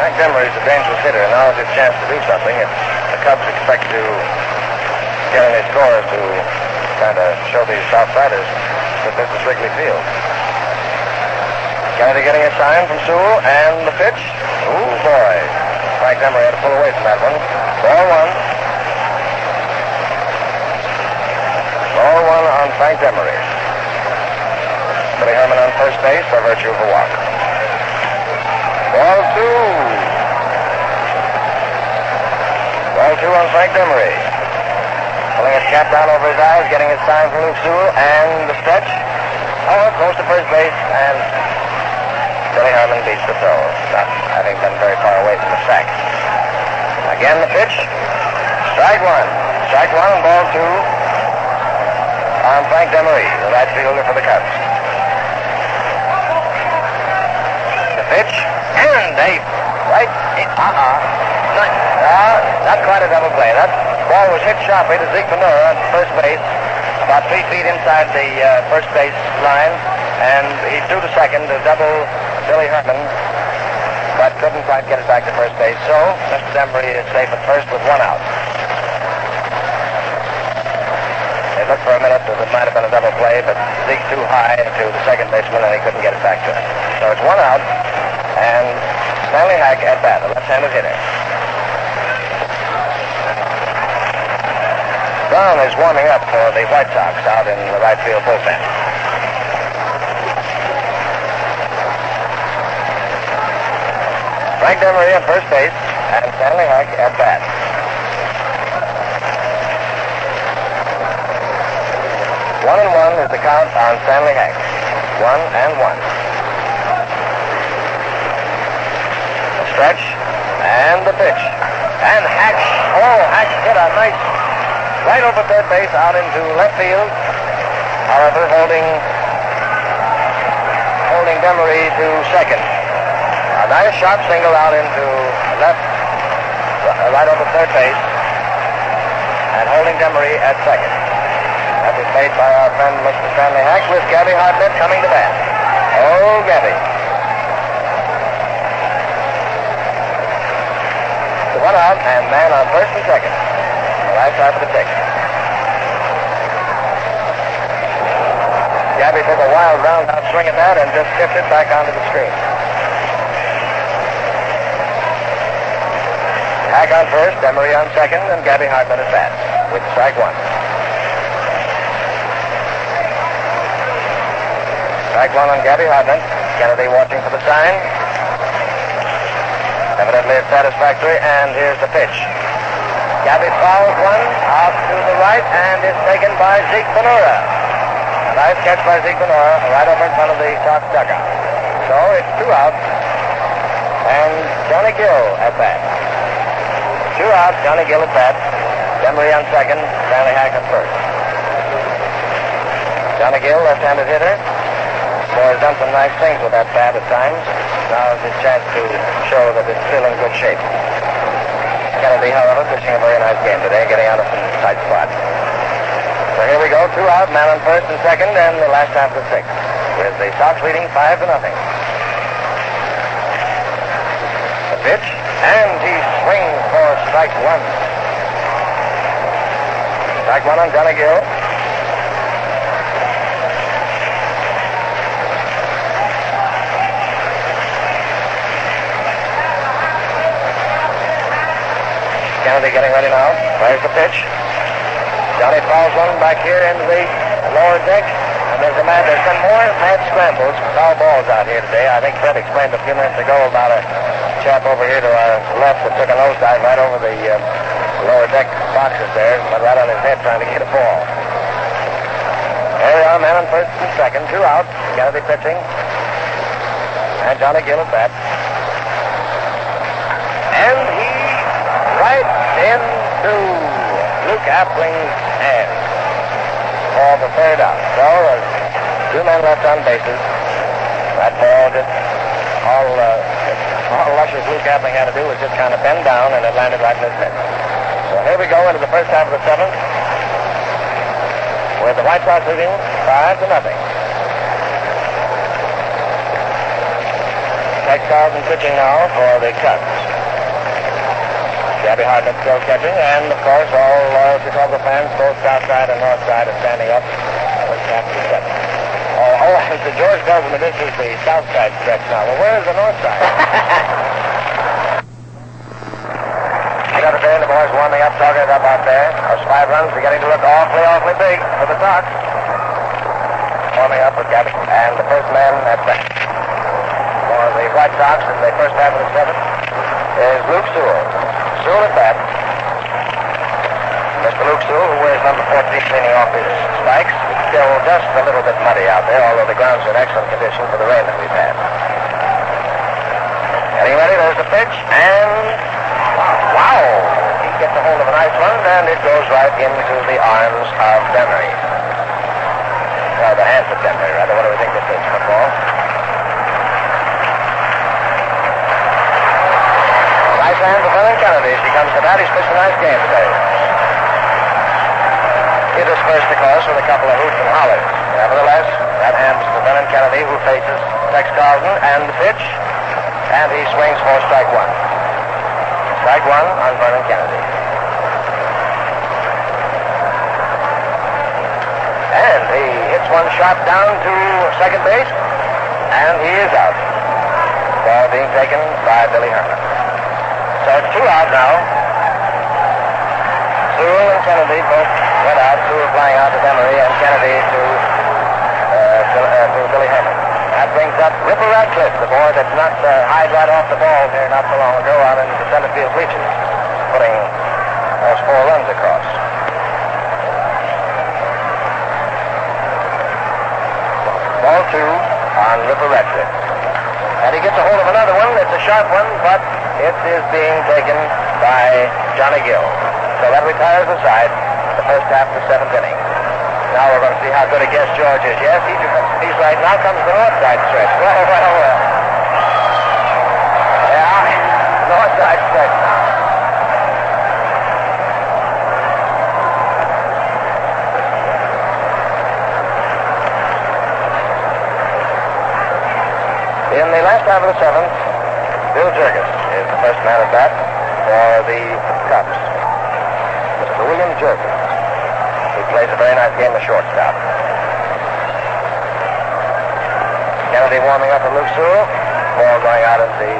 H: Frank Demaree is a dangerous hitter, and now is his chance to do something. If the Cubs expect to get any scores to kind of show these outsiders that this is Wrigley Field. Kennedy getting a sign from Sewell, and the pitch. Ooh, boy. Frank Demaree had to pull away from that one. Ball one. Ball one on Frank Demaree. Billy Herman on first base by virtue of a walk. Ball two. Ball two on Frank Demaree. Pulling his cap down over his eyes, getting his sign from Luke Sewell, and the stretch. Oh, close to first base, and Billy Herman beats the throw, not having been very far away from the sack. Again the pitch. Strike one. Strike one ball two on Frank Demaree, the right fielder for the Cubs. The pitch. And a right. Uh-uh. Not, uh, not quite a double play. That ball was hit sharply to Zeke Bonura at first base, about three feet inside the uh, first base line, and he threw to second a double Billy Herman, but couldn't quite get it back to first base. So Mr. Demaree is safe at first with one out. They looked for a minute that it might have been a double play, but Zeke too high to the second baseman, and he couldn't get it back to him. So it's one out, and Stanley Hack at bat, a left-handed hitter. Brown is warming up for the White Sox out in the right field bullpen. Frank Demaree at first base, and Stanley Hack at bat. One and one is the count on Stanley Hack. One and one. Stretch and the pitch. And Hack, oh, Hack hit a nice right over third base out into left field. However, holding holding Demaree to second. Nice sharp single out into left, uh, right over third base, and holding Demaree at second. That was made by our friend Mr. Stanley Hack with Gabby Hartnett coming to bat. Oh, Gabby. The one out and man on first and second. On the right side of the sixth. Gabby took a wild roundhouse swing at that and just tipped it back onto the screen. On first, Emery on second, and Gabby Hartnett at bat with strike one. Strike one on Gabby Hartnett. Kennedy watching for the sign. Evidently it's satisfactory, and here's the pitch. Gabby fouls one out to the right and is taken by Zeke Bonura. A nice catch by Zeke Bonura right over in front of the Sox dugout. So it's two outs, and Johnny Gill at bat. Two outs, Johnny Gill at bat. Emery on second, Stanley Hack at first. Johnny Gill, left-handed hitter, boy has done some nice things with that bat at times. Now is his chance to show that it's still in good shape. Kennedy, however, pitching a very nice game today, getting out of some tight spots. So here we go, two out, man on first and second, and the last half of sixth, with the Sox leading five to nothing. The pitch, and he swings for strike one. Strike one on Johnny Kennedy getting ready now. There's the pitch. Johnny fouls one back here into the lower deck. And there's a man, there's been more mad scrambles, foul balls out here today. I think Fred explained a few minutes ago about a chap over here to our left that took a nosedive right over the uh, lower deck boxes there, but right on his head trying to get a ball. There we are, man on first and second, two out. Kennedy pitching. And Johnny Gill at bat. And he right into Luke Appling's hand for the third out. So there's two men left on bases. That ball just all uh, all Luscious Luke Appling had to do was just kind of bend down and it landed right in his head. So here we go into the first half of the seventh with the White Sox leading five to nothing. Tex Carleton pitching now for the Cubs. Gabby Hartnett still catching, and of course all uh, Chicago fans, both south side and north side, are standing up. Oh, Mr. George tells me this is the south side stretch now. Well, where is the north side? Another day, and the boys warming up, talking up out there. Those five runs beginning to look awfully, awfully big for the Sox. Warming up with Gabby. And the first man at bat for the White Sox in the first half of the seventh is Luke Sewell. Sewell at bat. Mr. Luke Sewell, who wears number 14, cleaning off his spikes. Still just a little bit muddy out there, although the ground's in excellent condition for the rain that we've had. Getting ready, there's the pitch, and wow, he gets a hold of a nice one, and it goes right into the arms of Demaree. Well, the hands of Demaree, rather. What do we think this is, football? Nice hand for Vernon Kennedy. She comes to bat. He's pitched a nice game today. Hit us the course, with a couple of hoots and hollers. Nevertheless, that hand's for Vernon Kennedy, who faces Tex Carleton, and the pitch, and he swings for strike one. Strike one on Vernon Kennedy. And he hits one shot down to second base, and he is out. Ball being taken by Billy Herman. So it's two out now. Kennedy both went out. Sewell flying out to Emery and Kennedy to, uh, to, uh, to Billy Herman. That brings up Ripper Radcliff, the boy that knocked the hide right off the ball here not so long ago out in the center field bleachers, putting those four runs across. Ball two on Ripper Radcliff. And he gets a hold of another one. It's a sharp one, but it is being taken by Johnny Gill. So that retires the side the first half of the seventh inning. Now we're going to see how good a guess George is. Yes, he's, he's right. Now comes the north side stretch. Well, well, well. Yeah, north side stretch now. In the last half of the seventh, Bill Jurges is the first man at bat for the. Jurges, who plays a very nice game of shortstop. Kennedy warming up with Luke Sewell. Ball going out of the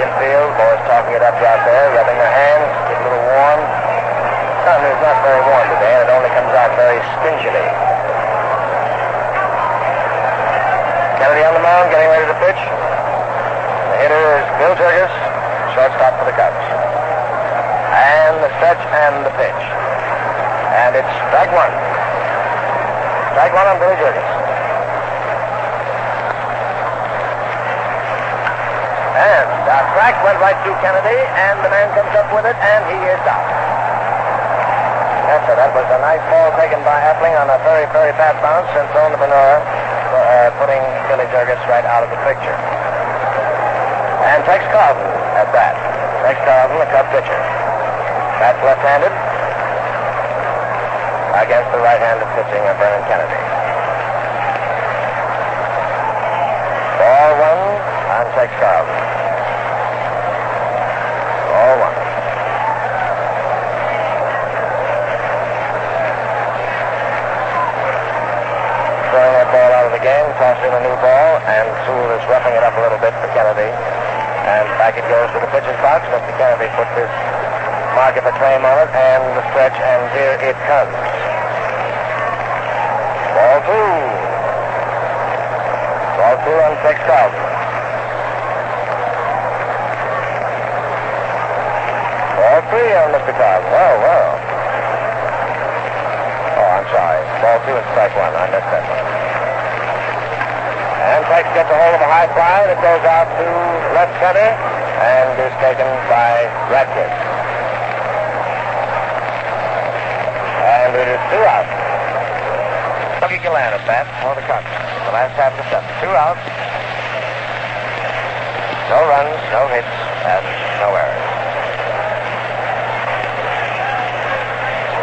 H: infield. Boys talking it up out there, rubbing their hands, get a little warm. Sun is not very warm today, and it only comes out very stingily. Kennedy on the mound, getting ready to pitch. The hitter is Bill Jurges, shortstop for the Cubs. And the stretch and the pitch. And it's strike one. Strike one on Billy Jurges. And the strike went right through Kennedy, and the man comes up with it, and he is out. Yes, sir, that was a nice ball taken by Appling on a very, very bad bounce and thrown to Bonura, uh, putting Billy Jurges right out of the picture. And Tex Carleton at bat. Tex Carleton, the Cub pitcher. That's left-handed against the right-handed pitching of Vernon Kennedy. Ball one on Tex Carleton. Ball one. Throwing that ball out of the game, tossing a new ball, and Sewell is roughing it up a little bit for Kennedy. And back it goes to the pitcher's box. Mr. Kennedy puts his mark of a frame on it, and the stretch, and here it comes. 6,000. Ball three on the Chicago. Well, well. Oh, I'm sorry. Ball two and strike one. I missed that one. And Pike gets a hold of a high fly that goes out to left center and is taken by Radcliff. And it is two outs. Lucky Galan at bat for the Cubs. The last half of the seventh. Two outs. No runs, no hits, and no errors.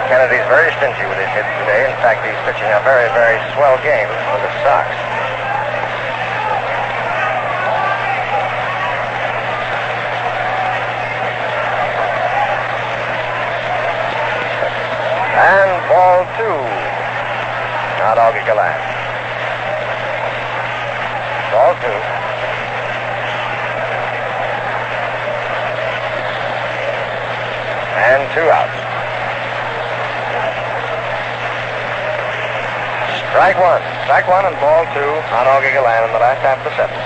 H: Kennedy's very stingy with his hits today. In fact, he's pitching a very, very swell game for the Sox. And ball two. Not Augie Galan. Ball two. And two outs. Strike one. Strike one and ball two on Augie Galan in the last half of the seventh.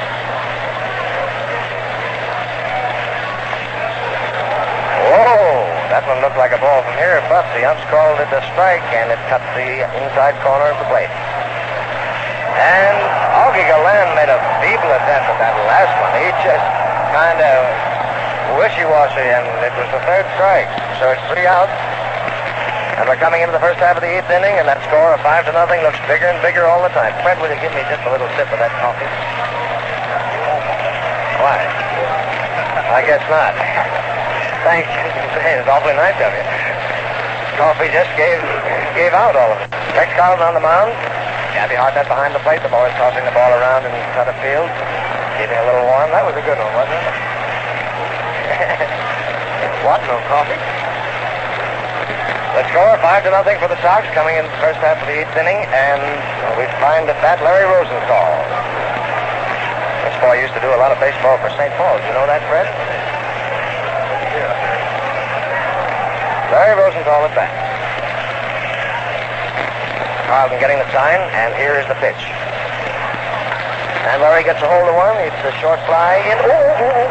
H: That one looked like a ball from here, but the umps called it a strike, and it cut the inside corner of the plate. And Augie Galan made a feeble attempt at that last one. He just kind of wishy-washy, and it was the third strike. So it's three outs. And we're coming into the first half of the eighth inning, and that score of five to nothing looks bigger and bigger all the time. Fred, will you give me just a little sip of that coffee? Why? I guess not. Thank Thanks. It's awfully nice of you. Coffee just gave gave out all of it. Tex Carleton on the mound. Gabby Hartnett behind the plate. The boys tossing the ball around in center field. Keeping a little warm. That was a good one, wasn't it? what? No coffee? The score, five to nothing for the Sox, coming in the first half of the eighth inning, and we find at bat Larry Rosenthal. This boy used to do a lot of baseball for St. Paul. You know that, Fred? Larry Rosenthal at bat. Carleton getting the sign, and here is the pitch. And Larry gets a hold of one. It's a short fly in. Oh, oh, oh.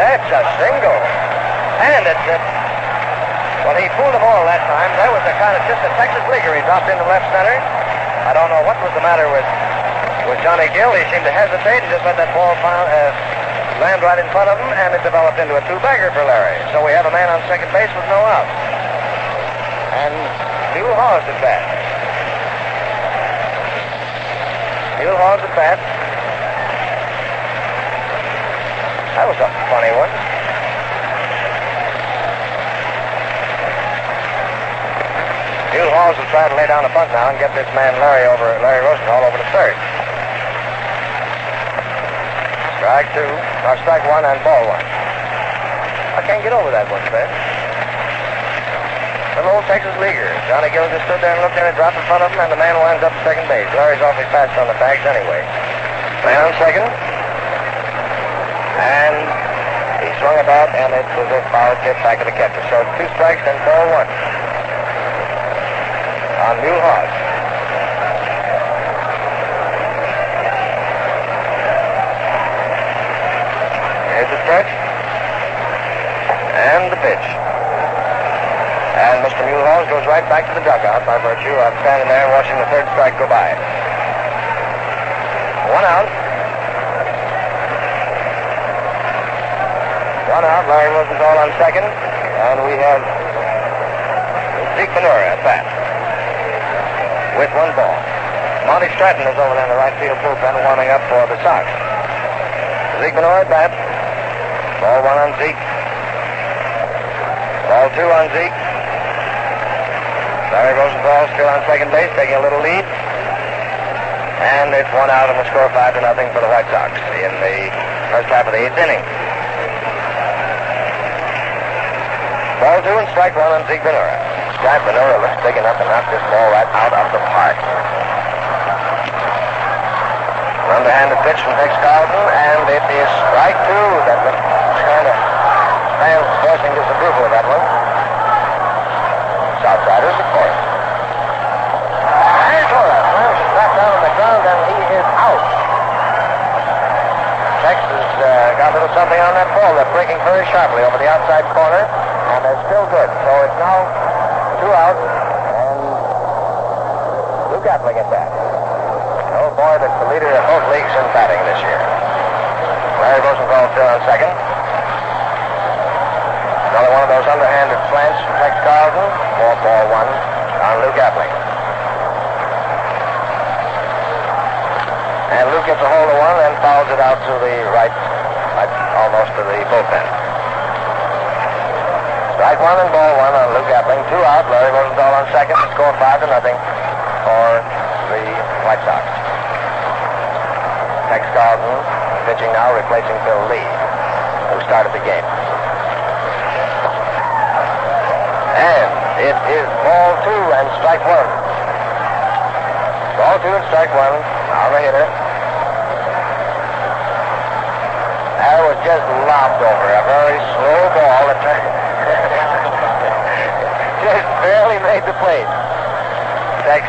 H: that's a single. And it's a well, he fooled them all that time. That was a kind of just a Texas leaguer. He dropped into left center. I don't know what was the matter with with Johnny Gill. He seemed to hesitate and just let that ball found, uh, land right in front of him, and it developed into a two-bagger for Larry. So we have a man on second base with no out. And Mule Haas at bat. Mule Haas at bat. That was a funny one. Mule Haas will try to lay down a bunt now and get this man Larry over Larry Rosenthal over to third. Strike two, or strike one and ball one. I can't get over that one, Fred. Little old Texas leaguer. Johnny Gill just stood there and looked at it, dropped in front of him, and the man winds up second base. Larry's awfully fast on the bags anyway. Man on second. And he swung about, and it was a foul tip back of the catcher. So two strikes and ball one. On Mule Hodge. Here's the stretch. And the pitch. And Mr. Mulehall goes right back to the dugout by virtue of standing there watching the third strike go by. One out. One out. Larry Rosenthal on second. And we have Zeke Bonura at bat. With one ball. Monty Stratton is over there in the right field bullpen warming up for the Sox. Zeke at bat. Ball one on Zeke. Ball two on Zeke. Larry Rosenthal still on second base, taking a little lead. And it's one out and the score five to nothing for the White Sox in the first half of the eighth inning. Ball two and strike one on Zeke Bonura. Jack Bonura looks big enough to knock this ball right out of the park. Underhanded pitch from Tex Carleton, and it is strike two. That looks kind of fans voicing disapproval of that one. Southsiders, of course. And slams it back down on the ground, and he is out. Texas uh, got a little something on that ball. They're breaking very sharply over the outside corner, and they're still good. So it's now two out, and Luke Appling at bat. Oh boy, that's the leader of both leagues in batting this year. Larry Rosenthal still on second. Another one of those underhanded slants from Tex Carleton. Four ball one on Luke Appling. And Luke gets a hold of one and fouls it out to the right, right almost to the bullpen. Strike one and ball one on Luke Appling. Two out. Larry Rosenthal on second. The score five to nothing for the White Sox. Tex Carleton pitching now, replacing Phil Lee, who started the game. And it is ball two and strike one. Ball two and strike one on the hitter. That was just lobbed over. A very slow ball that just barely made the plate. Tex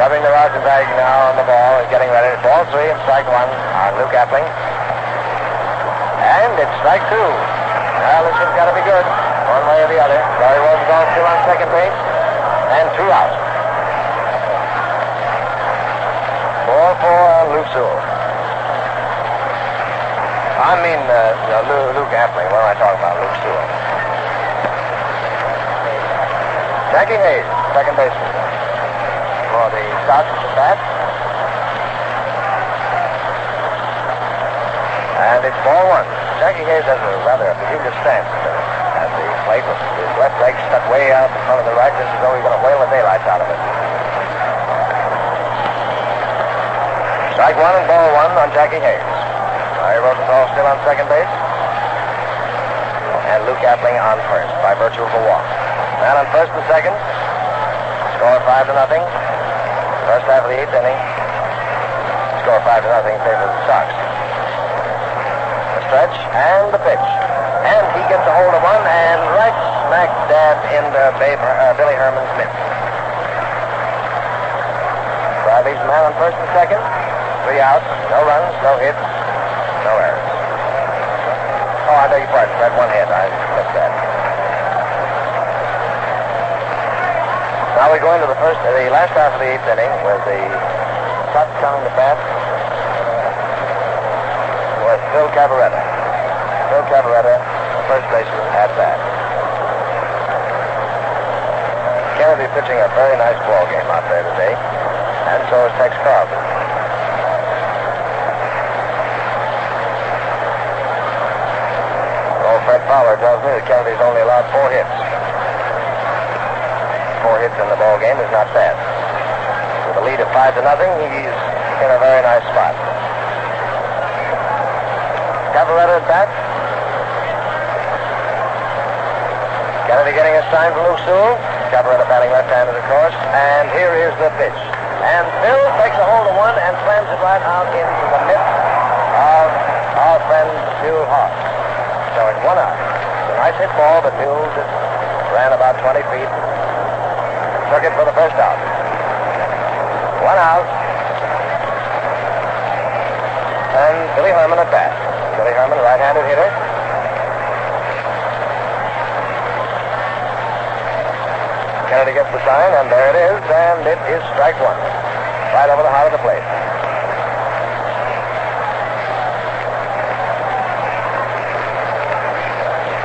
H: rubbing the rosin bag now on the ball and getting ready. Ball three and strike one on Luke Appling. And it's strike two. Well, this one's got to be good, one way or the other. Larry Rosenthal still on second base, and two out. Four four on Luke Sewell. I mean, uh, Luke Appling. What am I talking about? Luke Sewell. Jackie Hayes, second baseman for the Sox at bat. And it's ball one. Jackie Hayes has a rather peculiar stance at the plate with his left leg stuck way out in front of the right, just as though he's going to whale the daylights out of it. Strike one and ball one on Jackie Hayes. Larry Rosenthal still on second base. And Luke Appling on first by virtue of a walk. Man on first and second. Score five to nothing. First half of the eighth inning. Score five to nothing in favor the Sox. The stretch and the pitch. And he gets a hold of one and right smack dab into Babe, uh, Billy. Fry leaves the man on first and second. Three outs, no runs, no hits, no errors. Oh, I beg your pardon. Had one hit. I missed that. Now we go into the first, uh, the last half of the eighth inning with the Sox coming to bat with Phil Cavarretta. Phil Cavarretta, the first baseman, at bat. Kennedy pitching a very nice ball game out there today, and so is Tex Carleton. Old Fred Fowler tells me that Kennedy's only allowed four hits four hits in the ball game is not bad. With a lead of five to nothing, he's in a very nice spot. Cavarretta at bat. Kennedy getting a sign from Luke Sewell. Cavarretta batting left-handed, of course. And here is the pitch. And Bill takes a hold of one and slams it right out into the mitt of our friend Mule Hawk. So it's one out. It's a nice hit ball, but just ran about 20 feet. Took it for the first out. One out. And Billy Herman at bat. Billy Herman, right-handed hitter. Kennedy gets the sign, and there it is, and it is strike one. Right over the heart of the plate.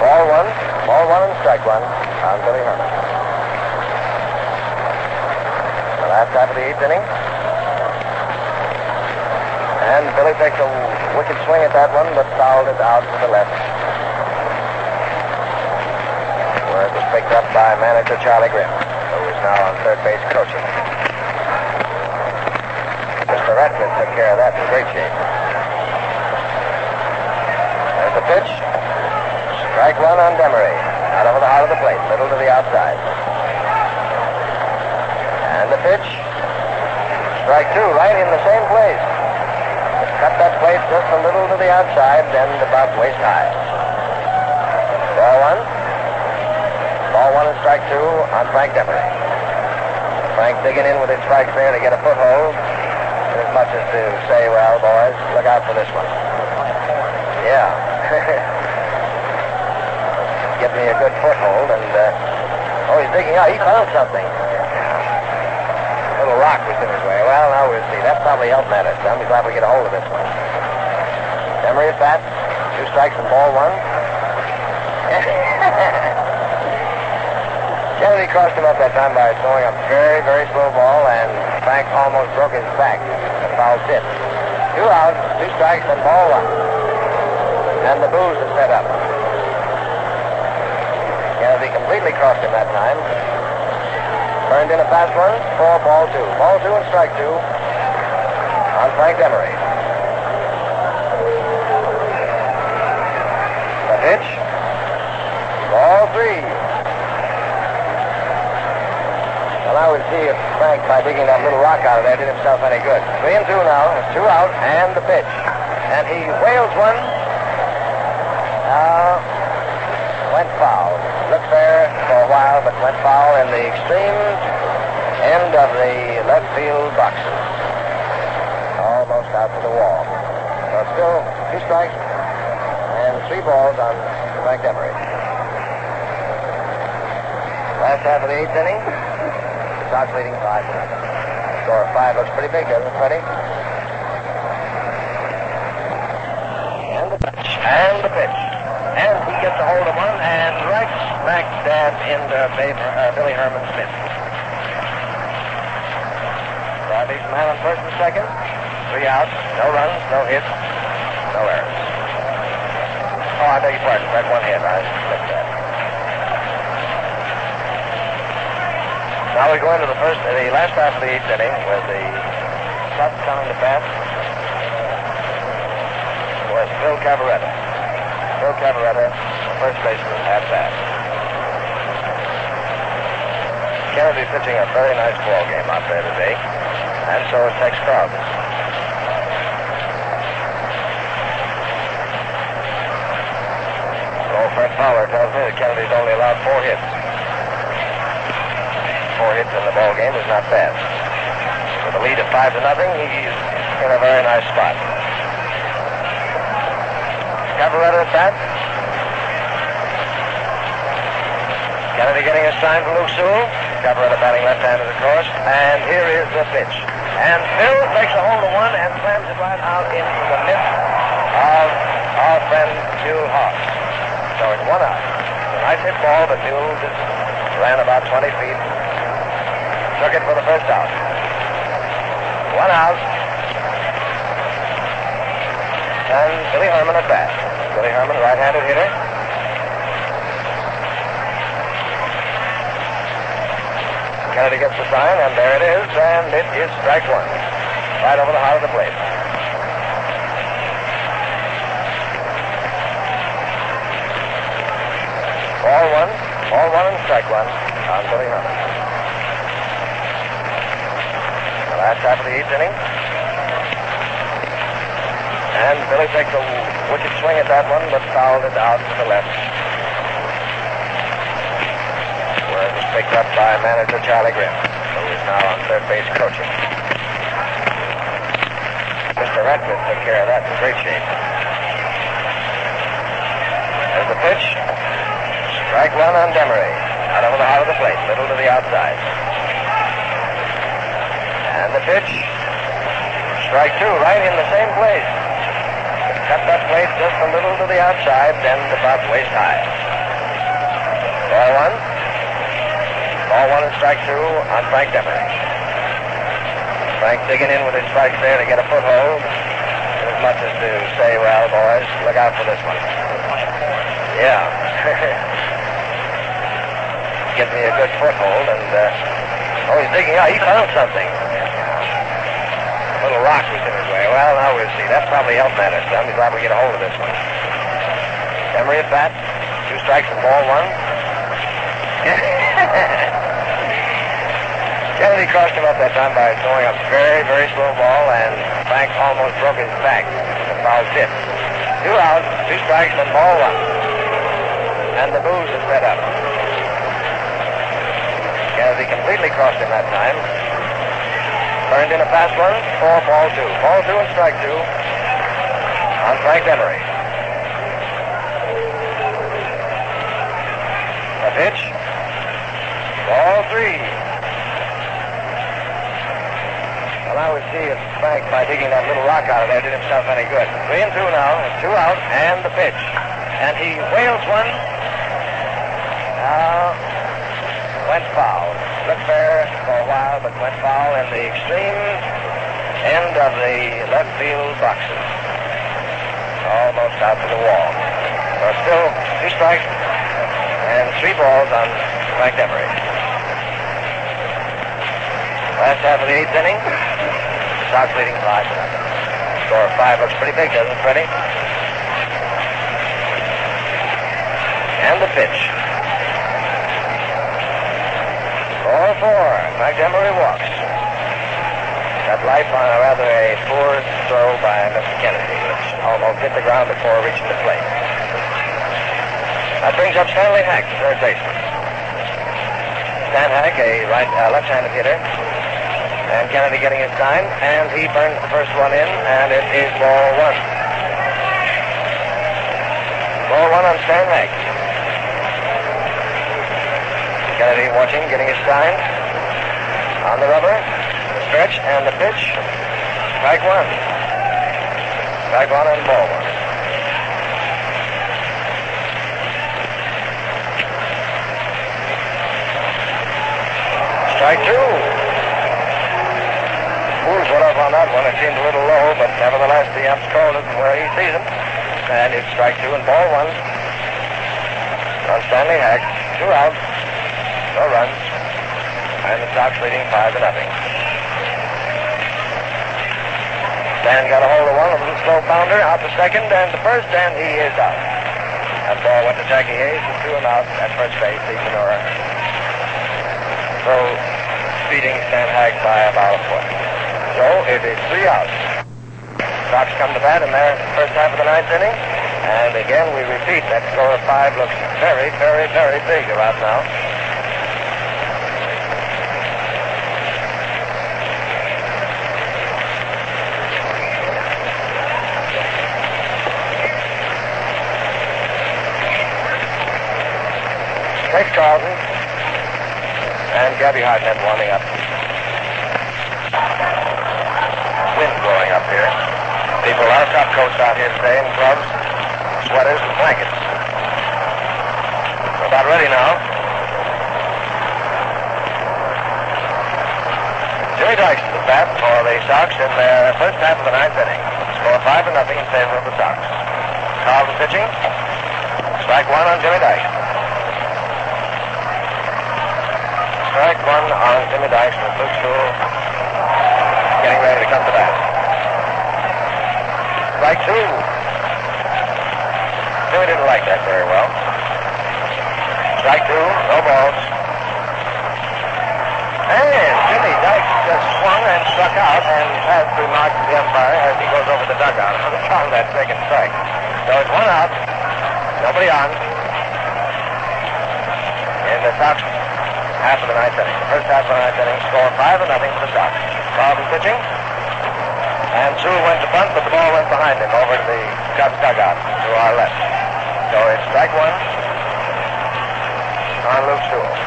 H: Ball one, ball one and strike one on Billy Herman. Half of the eighth inning. And Billy takes a wicked swing at that one, but fouled it out to the left. Where it was picked up by manager Charlie Grimm, who is now on third base coaching. Mr. Radcliff took care of that in great shape. There's the pitch. Strike one on Demaree. Out over the heart of the plate, middle to the outside. And the pitch. Strike two, right in the same place. Cut that plate just a little to the outside, then about waist high. Ball one. Ball one and strike two on Frank Demaree. Frank digging in with his strikes there to get a foothold. As much as to say, well, boys, look out for this one. Yeah. Give me a good foothold, and uh, oh, he's digging out. He found something. A little rock was Well, now we'll see. That probably helped matters. He's glad we get a hold of this one. Emery at bat. Two strikes and ball one. Kennedy crossed him up that time by throwing a very, very slow ball, and Frank almost broke his back. The foul tip. Two outs, two strikes, and ball one. And the booze is set up. Kennedy completely crossed him that time. Turned in a fast one for ball two. Ball two and strike two on Frank Demaree. The pitch. Ball three. Well, I would see if Frank, by digging that little rock out of there, did himself any good. Three and two now. Two out, and the pitch. And he wheels one. Now, went foul. Looked fair for a while, but went foul in the extreme end of the left field boxes. Almost out to the wall. So still two strikes and three balls on Frank Demaree. Last half of the eighth inning. Sox leading five. Score of five looks pretty big, doesn't it, Freddie? And the pitch. And the pitch. And he gets a hold of one and right smack dab into uh, Billy Robbie's man on first and second. Three outs, no runs, no hits, no errors. Oh, I beg your pardon. That one hit. I missed that. Now we go into the first, the last half of the eighth inning with the Cubs coming to bat was Phil Cavarretta. Phil Cavarretta, first baseman at bat. Kennedy pitching a very nice ball game out there today, and so Tex Crowder. Old Fred Fowler tells me that Kennedy's only allowed four hits four hits in the ball game is not bad. With a lead of five to nothing, he's in a very nice spot. Cavarretta at bat. Kennedy getting a sign from Luke Sewell. Cavarretta batting left-handed, of course. And here is the pitch. And Phil takes a hold of one and slams it right out into the midst of our friend Mule Haas. So it's one out. A nice hit ball, but Mule just ran about 20 feet took it for the first out. One out. And Billy Herman at bat. Billy Herman, right-handed hitter. Kennedy gets the sign, and there it is, and it is strike one. Right over the heart of the plate. Ball one, ball one and strike one on Billy Herman. The last half of the eighth inning. And Billy takes a wicked swing at that one, but fouled it out to the left. Where it was picked up by manager Charlie Grimm, who is now on third base coaching. Mr. Radcliff took care of that in great shape. There's the pitch. Strike one on Demaree. Out over the heart of the plate, middle to the outside. And the pitch. Strike two, right in the same place. Cut that plate just a little to the outside, then about waist high. Ball one. Ball one and strike two on Frank Demaree. Frank digging in with his strikes there to get a foothold. As much as to say, well, boys, look out for this one. Yeah. Get me a good foothold, and uh, oh, he's digging out. He found something. A little rock was in his way. Well, now we'll see. That probably helped matters. He's liable to get a hold of this one. Emery at bat. Two strikes and ball one. Kennedy crossed him up that time by throwing a very, very slow ball, and Frank almost broke his back. The foul tip. Two outs, two strikes, and ball one. And the booze is fed up. Kennedy completely crossed him that time. Turned in a fast one for ball two. Ball two and strike two on Frank Emery. A pitch. Ball three. Well, I would see if Frank, by digging that little rock out of there, did himself any good. Three and two now, and two out, and the pitch. And he wheels one. Now, went foul. Looked fair for a while, but went foul in the extreme end of the left field boxes. Almost out to the wall. So still two strikes and three balls on Frank Emery. Last half of the eighth inning. Sox leading five. Score five looks pretty big, doesn't it, Freddie? And the pitch. Four. Frank Emery walks. Got life on a rather a poor throw by Mr. Kennedy, which almost hit the ground before reaching the plate. That brings up Stanley Hack, third baseman. Stan Hack, a right, uh, left-handed hitter, and Kennedy getting his sign, and he burns the first one in, and it is ball one. Ball one on Stan Hack. Kennedy watching, getting his sign. On the rubber, the stretch, and the pitch. Strike one. Strike one and ball one. Strike two. One. It seemed a little low, but nevertheless, the ump's called it where he sees him. And it's strike two and ball one. On Stanley Hack. Two outs. No runs. And the Sox leading five to nothing. Dan got a hold of one, a little slow pounder, out to second and the first, and he is out. That ball went to Jackie Hayes, and threw him out at first base, Zeke Bonura. So, beating Stan Hack by about a foot. So, it is three outs. Sox come to bat in their first half of the ninth inning. And again, we repeat, that score of five looks very, very, very big about now. Tex Carleton and Gabby Hartnett warming up. Wind blowing up here. People, a lot of top coats out here today in gloves, sweaters, and blankets. We're about ready now. Jimmy Dykes the bat for the Sox in their first half of the ninth inning. Score five to nothing in favor of the Sox. Carleton pitching. Strike one on Jimmy Dykes. Strike one on Jimmy Dykes with Luke Sewell getting ready to come to bat. Strike two. Jimmy didn't like that very well. Strike two, no balls. And Jimmy Dykes just swung and struck out and has to the umpire as he goes over the dugout. Found that second strike. So it's one out. Nobody on. In the Sox half of the ninth inning. The first half of the ninth inning, score five to nothing for the Sox. Carleton pitching. And Sewell went to bunt, but the ball went behind him over to the Cubs dugout to our left. So it's strike one on Luke Sewell.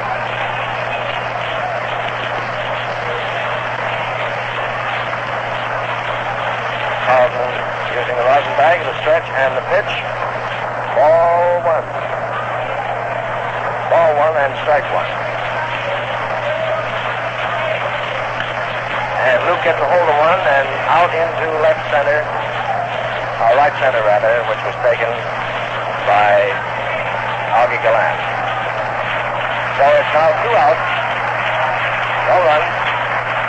H: Carleton using the rosin bag, the stretch, and the pitch. Ball one. Ball one and strike one. And Luke gets a hold of one and out into left center, or right center rather, which was taken by Augie Galan. So it's now two outs, no runs,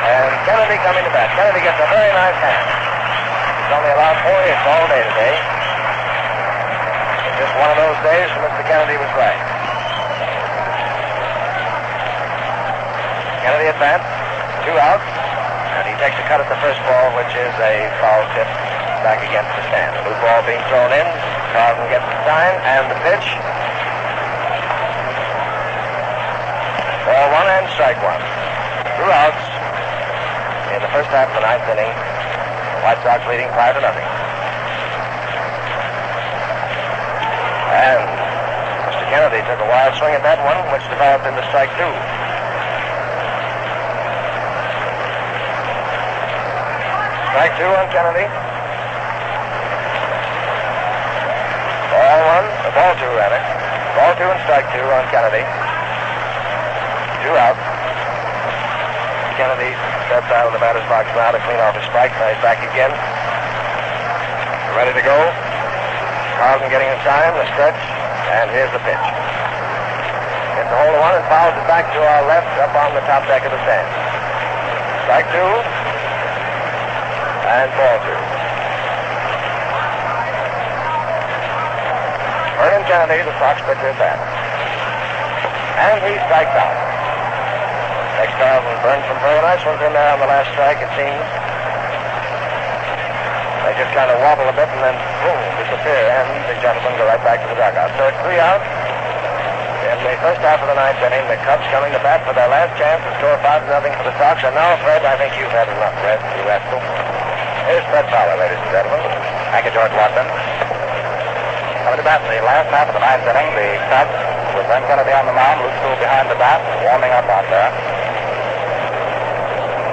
H: and Kennedy coming to bat. Kennedy gets a very nice hand. He's only allowed four hits all day today. Just one of those days when Mr. Kennedy was right. Kennedy advanced, two outs, takes a cut at the first ball, which is a foul tip back against the stand. A blue ball being thrown in. Carleton gets the sign, and the pitch. Ball one and strike one. Two outs in the first half of the ninth inning. The White Sox leading five to nothing. And Mr. Kennedy took a wild swing at that one, which developed into strike two. Strike two on Kennedy. Ball one, uh, ball two rather. Ball two and strike two on Kennedy. Two out. Kennedy steps out of the batter's box now to clean off his strike. Now he's back again. Ready to go. Carleton getting his time, the stretch, and here's the pitch. Gets a hold of one and fouls it back to our left up on the top deck of the stand. Strike two. And ball two. Vernon the Sox pitcher, back. And he strikes out. Next Carleton Burns from nice ones in there on the last strike, it seems. They just kind of wobble a bit and then boom, disappear, and the gentlemen go right back to the dugout. So it's three out. In the first half of the ninth inning, the Cubs coming to bat for their last chance to score five to nothing for the Sox. And now, Fred, I think you've had enough, Fred. You to. Here's Fred Fowler, ladies and gentlemen. Thank you, George Watson. Coming to bat in the last half of the ninth inning, the Cubs with Vern Kennedy on the mound, Luke Sewell behind the bat, warming up out there.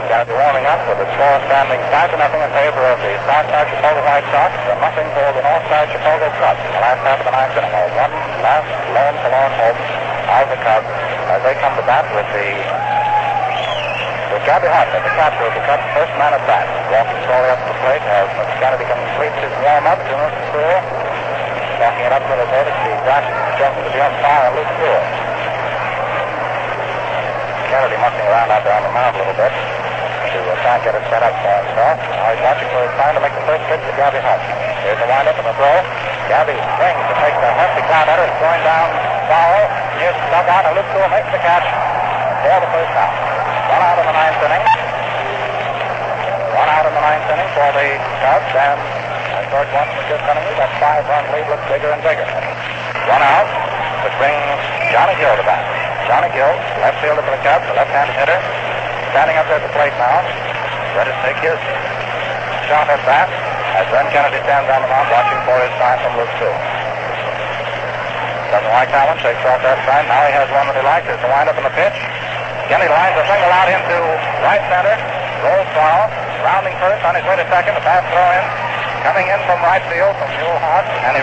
H: Kennedy warming up with the score standing five to nothing in favor of the Southside Chicago White Sox and nothing for the Northside Chicago Cubs in the last half of the ninth inning. One last lone forlorn hope of the Cubs as they come to bat with the with Gabby Hartnett, the catcher of the Cubs, first man at bat, walking slowly up to the plate as. Kennedy completes his warm-up to Mr. Sewell. Walking it up a little bit as the dash jumps to the umpire and Luke Sewell. Kennedy mucking around out there on the mound a little bit to uh, try and get it set up for himself. Now he's watching for his time to make the first pitch to Gabby Hunt. Here's the windup and the throw. Gabby swings to take the hefty count at it. It's going down foul. Here's the dugout and Luke Sewell makes the catch for the first out. One out in the ninth inning. One out in the ninth inning for the Cubs and as George Watson was just telling me, that five-run lead looks bigger and bigger. One out, which brings Johnny Gill to bat. Johnny Gill, left fielder for the Cubs, a left-handed hitter, standing up there at the plate now, ready to take his shot at bat as Vern Kennedy stands on the mound watching for his sign from Luke Sewell. Doesn't like that one, shakes off that sign. Now he has one that he likes. There's the windup and the pitch. Kennedy lines a single out into right center. Rolls foul. Rounding first on his way to second. A pass throw in. Coming in from right field from Newell Hart. And he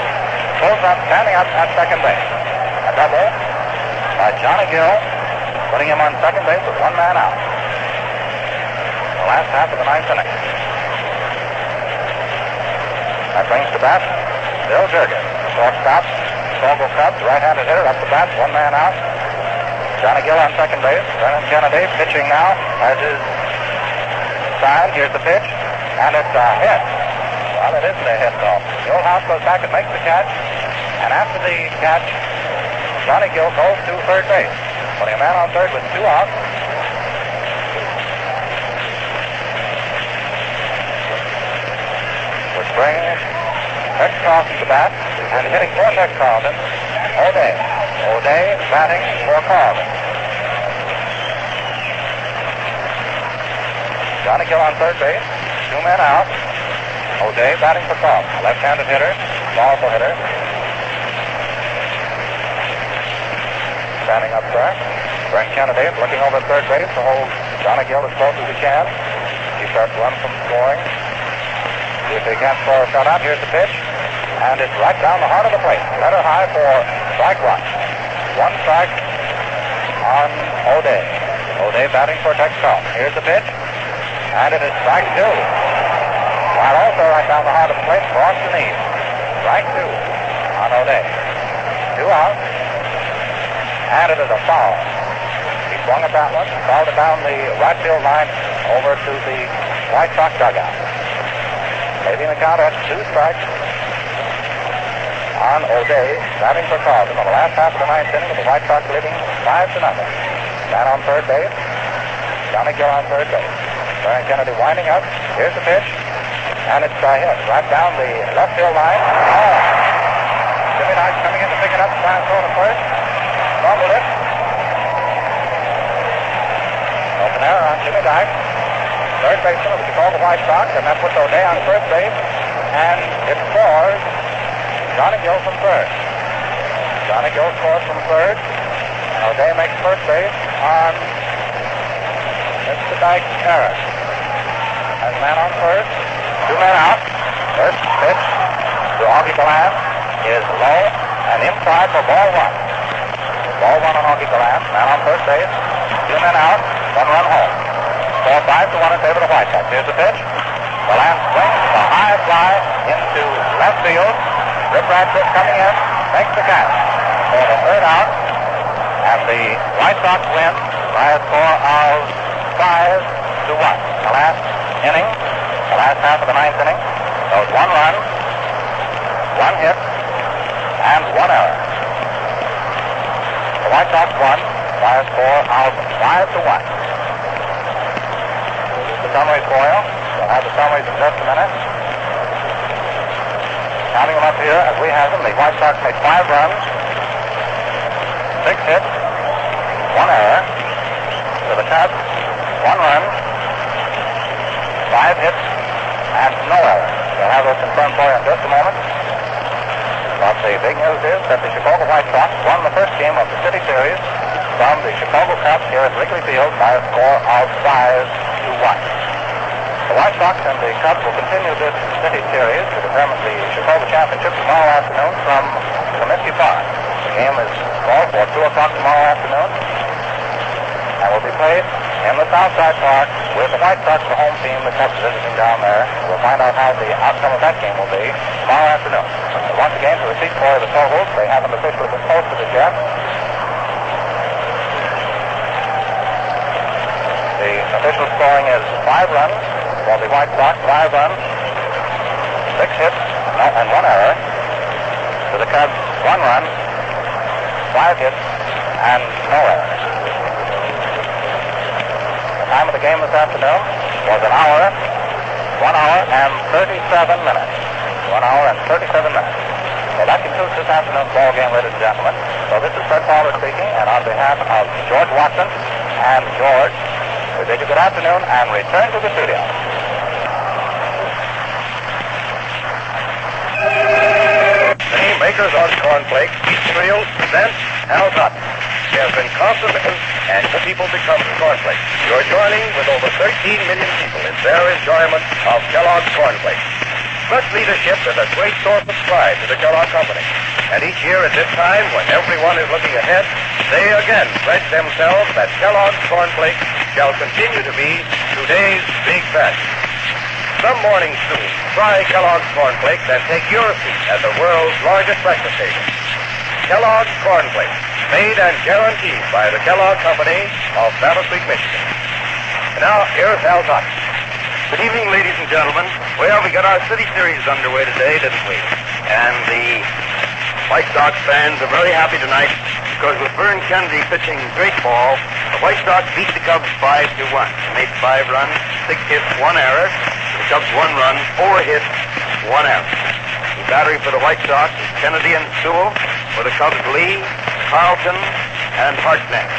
H: pulls up, standing up at second base. A double by Johnny Gill, putting him on second base with one man out. The last half of the ninth inning. That brings to bat Bill Jurges. Shortstop, Sawville Cubs, right-handed hitter, up the bat, one man out. Johnny Gill on second base. Vernon Kennedy pitching now as his sign. Here's the pitch, and it's a hit. Well, it isn't a hit, though. The old house goes back and makes the catch, and after the catch, Johnny Gill goes to third base, putting a man on third with two outs. Which brings Carleton to bat.
G: And hitting for Tex Carleton, O'Dea. O'Dea batting for. Johnny Gill on third base. Two men out. O'Dea batting for Carleton. Left-handed hitter. Powerful hitter. Standing up there. Brent Kennedy looking over third base to hold Gill as close as he can. He starts one from scoring. See if he can't score a shutout. Here's the pitch. And it's right down the heart of the plate. Letter high for strike one. One strike on O'Dea. O'Dea batting for Tex Here's the pitch. And it is strike two. While also right down the heart of the plate Eaves. Strike two on O'Dea. Two out. And it is a foul. He swung at that one, fouled it down the right field line over to the White Sox dugout. Leaving the count at two strikes on O'Dea, batting for Carleton. On the last half of the ninth inning, the White Sox leading five to nothing. Man on third base. Johnny Gill on third base. Brian Kennedy winding up. Here's the pitch. And it's a hit right down the left field line. Oh. Jimmy Knight coming in to pick it up, trying to throw to first. Fumbled it. Open error on Jimmy Knight. Third baseman of the Chicago White Sox, and that puts O'Dea on first base. And it scores Johnny Gill from third. Johnny Gill scores from third. O'Dea makes first base on Mr. Dyke's error. As man on first, two men out. First pitch to Augie Galan is low and inside for ball one. Ball one on Augie Galan, man on first base, two men out, one run home. Four five to one in favor of the White Sox. Here's the pitch. Galan swings a high fly into left field. Rip Radcliff coming in, makes the catch for the third out, and the White Sox win by a score of five to one. The last inning, the last half of the ninth inning, there one run, one hit, and one error. The White Sox won by a score of five to one. The summary for you. We'll have the summaries in just a minute. Counting them up here as we have them, the White Sox made five runs, six hits, one error. To the Cubs, one run, five hits, and no error. We'll have those confirmed for you in just a moment. But the big news is that the Chicago White Sox won the first game of the City Series from the Chicago Cubs here at Wrigley Field by a score of five. The White Sox and the Cubs will continue this City Series to determine the Chicago Championship tomorrow afternoon from Comiskey Park. The game is called for 2 o'clock tomorrow afternoon and will be played in the Southside Park with the White Sox, the home team, the Cubs visiting down there. We'll find out how the outcome of that game will be tomorrow afternoon. Once again, to receipt for the totals, they haven't officially been posted as yet. The official scoring is five runs for the White Sox, five runs, six hits, and one error. To the Cubs, one run, five hits, and no errors. The time of the game this afternoon was an hour, one hour and 37 minutes. One hour and 37 minutes. So that concludes this afternoon's ball game, ladies and gentlemen. So this is Fred Fowler speaking, and on behalf of George Watson and George, we bid you good afternoon and return to the studio.
I: The makers of cornflakes, cereal, presents Hal Totten. There have been constant and the people become cornflakes. You're joining with over 13 million people in their enjoyment of Kellogg's cornflakes. Such leadership is a great source of pride to the Kellogg Company. And each year at this time, when everyone is looking ahead, they again pledge themselves that Kellogg's cornflakes shall continue to be today's big fashion. Some morning soon, try Kellogg's cornflakes and take your seat at the world's largest breakfast table. Kellogg's cornflakes, made and guaranteed by the Kellogg Company of Battle Creek, Michigan. And now, here's Al Totten. Good evening, ladies and gentlemen. Well, we got our City Series underway today, didn't we? And the White Sox fans are very happy tonight because with Vern Kennedy pitching great ball, the White Sox beat the Cubs 5 to 1. They made five runs, six hits, one error. The Cubs one run, four hits, one error.
C: The battery for the White Sox is Kennedy and Sewell. For the Cubs, Lee, Carleton, and Hartnett.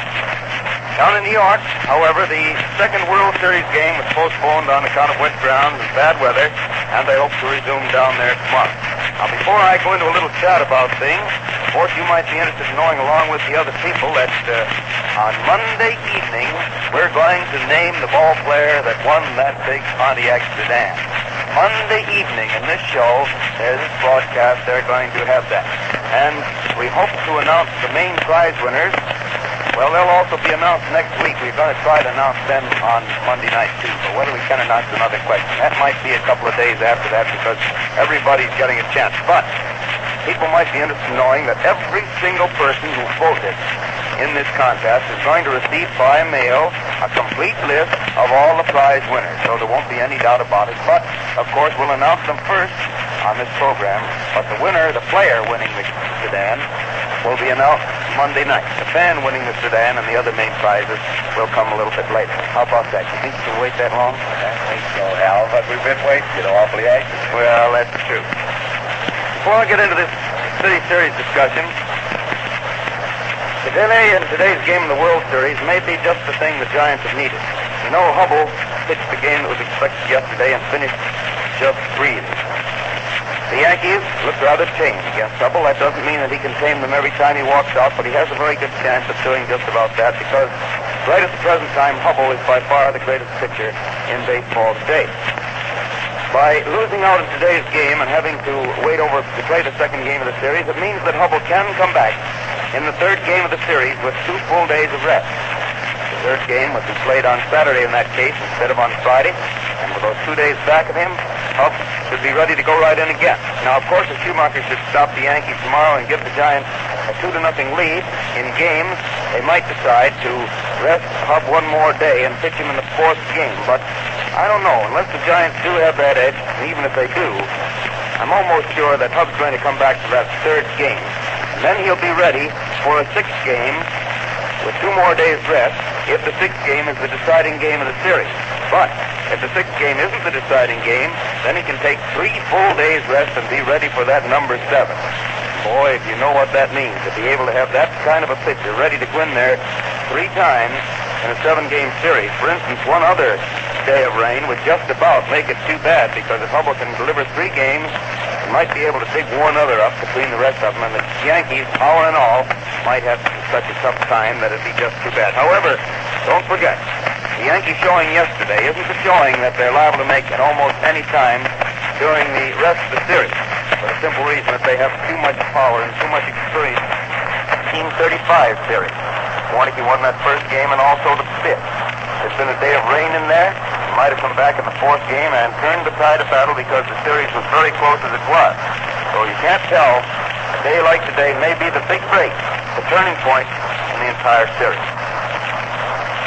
C: Down in New York, however, the second World Series game was postponed on account of wet grounds and bad weather, and they hope to resume down there tomorrow. Now, before I go into a little chat about things, of you might be interested in knowing, along with the other people, that uh, on Monday evening, we're going to name the ball player that won that big Pontiac sedan. Monday evening in this show, there's this broadcast, they're going to have that. And we hope to announce the main prize winners well, they'll also be announced next week. We're going to try to announce them on Monday night, too. But whether we can is another question. That might be a couple of days after that because everybody's getting a chance. But people might be interested in knowing that every single person who voted in this contest is going to receive by mail a complete list of all the prize winners. So there won't be any doubt about it. But, of course, we'll announce them first on this program. But the winner, the player winning the sedan, will be announced Monday night. The fan winning the sedan and the other main prizes will come a little bit later. How about that? You think you can wait that long?
E: I think so, Hal, but we've been waiting, you know, awfully anxious.
C: Well, that's true. Before I get into this City Series discussion, today in today's game of the World Series may be just the thing the Giants have needed. You know, Hubbell pitched the game that was expected yesterday and finished just breathing. The Yankees look rather tame against Hubbell. That doesn't mean that he can tame them every time he walks out, but he has a very good chance of doing just about that because right at the present time, Hubbell is by far the greatest pitcher in baseball today. By losing out in today's game and having to wait over to play the second game of the series, it means that Hubbell can come back in the third game of the series with two full days of rest. The third game would be played on Saturday in that case instead of on Friday, and with those two days back of him, Hub should be ready to go right in again. Now, of course, if Schumacher should stop the Yankees tomorrow and give the Giants a two to nothing lead in games, they might decide to rest Hub one more day and pitch him in the fourth game. But I don't know. Unless the Giants do have that edge, and even if they do, I'm almost sure that Hub's going to come back to that third game. And then he'll be ready for a sixth game with two more days rest if the sixth game is the deciding game of the series. But if the sixth game isn't the deciding game, then he can take three full days rest and be ready for that number seven. Boy, if you know what that means, to be able to have that kind of a pitcher ready to go in there three times in a seven-game series. For instance, one other day of rain would just about make it too bad because if Hubbell can deliver three games, he might be able to pick one other up between the rest of them, and the Yankees, power and all, might have such a tough time that it'd be just too bad. However, don't forget, the Yankee showing yesterday isn't the showing that they're liable to make at almost any time during the rest of the series. For the simple reason that they have too much power and too much experience. Team 35 series. Warneke won that first game and also the fifth. There's been a day of rain in there. He might have come back in the fourth game and turned the tide of battle because the series was very close as it was. So you can't tell. A day like today may be the big break, the turning point in the entire series.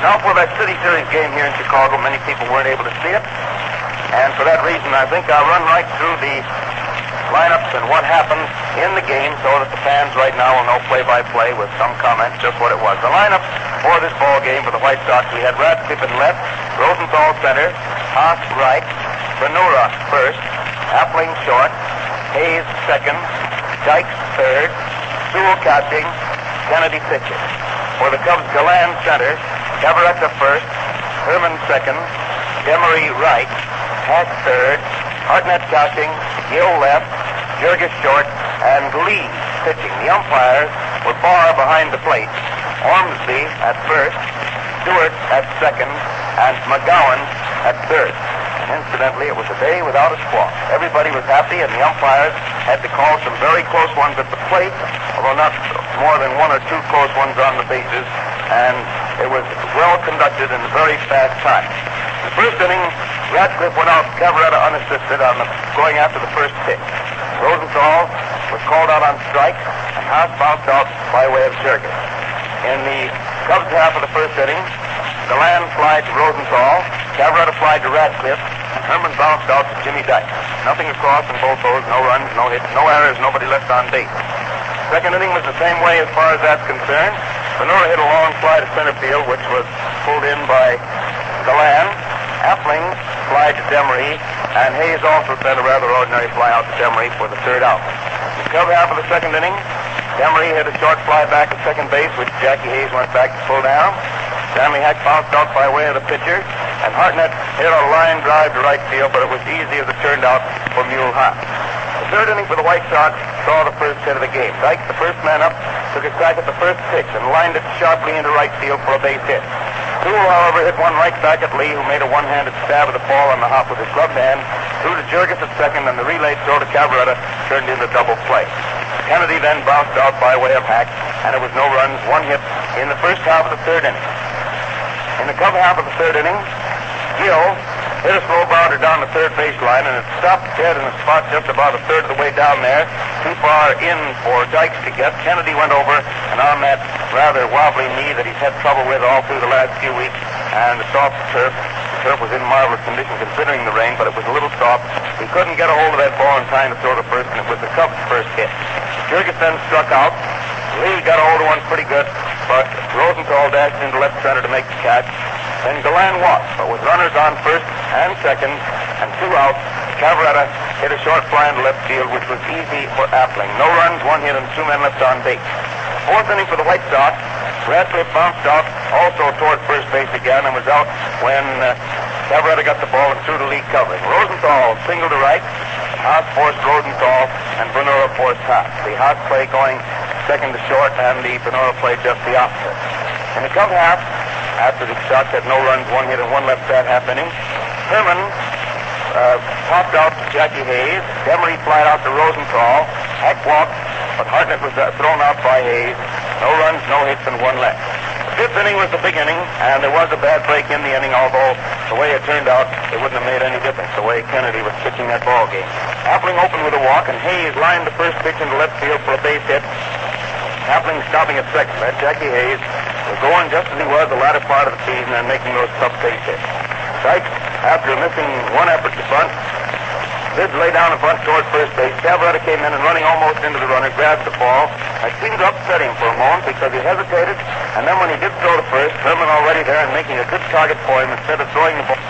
C: Now for that City Series game here in Chicago, many people weren't able to see it. And for that reason, I think I'll run right through the lineups and what happened in the game so that the fans right now will know play-by-play with some comments just what it was. The lineup for this ball game for the White Sox, we had Radcliff in left, Rosenthal center, Haas right, Bonura first, Appling short, Hayes second, Dykes third, Sewell catching, Kennedy pitching. For the Cubs, Galan center, Cavarretta first, Herman second, Demaree right, Hack third, Hartnett catching, Gill left, Jurgis short, and Lee pitching. The umpires were Barr behind the plate, Ormsby at first, Stewart at second, and McGowan at third. And incidentally, it was a day without a squawk. Everybody was happy, and the umpires had to call some very close ones at the plate, although not more than one or two close ones on the bases, and it was well conducted in a very fast time. The first inning, Radcliff went out Cavarretta unassisted on the, going after the first pitch. Rosenthal was called out on strike, and Haas bounced out by way of Jurges. In the Cubs half of the first inning, Galan flied to Rosenthal, Cavarretta flied to Radcliff, Herman bounced out to Jimmy Dyke. Nothing across in both those, no runs, no hits, no errors, nobody left on base. Second inning was the same way as far as that's concerned. Bonura hit a long fly to center field, which was pulled in by Galan. Appling fly to Demaree. and Hayes also sent a rather ordinary fly out to Demaree for the third out. The Cub half of the second inning, Demaree hit a short fly back at second base, which Jackie Hayes went back to pull down. Stanley Hack bounced out by way of the pitcher, and Hartnett hit a line drive to right field, but it was easy as it turned out for Mule Haas. The third inning for the White Sox saw the first hit of the game. Dykes, the first man up, took a crack at the first pitch and lined it sharply into right field for a base hit. Sewell, however, hit one right back at Lee, who made a one-handed stab at the ball on the hop with his gloved hand, threw to Jurges at second, and the relay throw to Cavarretta turned into double play. Kennedy then bounced out by way of Hack, and it was no runs, one hit in the first half of the third inning. In the Cub half of the third inning, Gill hit a slow bounder down the third baseline, and it stopped dead in a spot just about a third of the way down there, too far in for Dykes to get. Kennedy went over, and on that rather wobbly knee that he's had trouble with all through the last few weeks, and the soft turf, the turf was in marvelous condition considering the rain, but it was a little soft. He couldn't get a hold of that ball in time to throw the first, and it was the Cubs' first hit. Jurges then struck out. Lee got a hold of one pretty good, but Rosenthal dashed into left center to make the catch. Then Galan walked, but with runners on first and second and two outs, Cavarretta hit a short fly into left field, which was easy for Appling. No runs, one hit, and two men left on base. Fourth inning for the White Sox, Radcliff bounced out also toward first base again and was out when uh, Cavarretta got the ball and threw the lead covering. Rosenthal singled to right. Haas forced Rosenthal, and Bonura forced Haas. The Haas play going second to short, and the Bonura play just the opposite. In the Cub half, after the Sox had no runs, one hit, and one left that half inning, Herman uh, popped out to Jackie Hayes. Demaree flied out to Rosenthal. Hack walked, but Hartnett was uh, thrown out by Hayes. No runs, no hits, and one left. Fifth inning was the big inning, and there was a bad break in the inning, although the way it turned out, it wouldn't have made any difference, the way Kennedy was pitching that ball game. Appling opened with a walk, and Hayes lined the first pitch into left field for a base hit. Appling stopping at second. That Jackie Hayes was going just as he was the latter part of the season and making those tough base hits. After missing one effort to bunt, did lay down a bunt toward first base. Cavarretta came in and running almost into the runner, grabbed the ball. It seemed to upset him for a moment because he hesitated, and then when he did throw to first, Herman already there and making a good target for him, instead of throwing the ball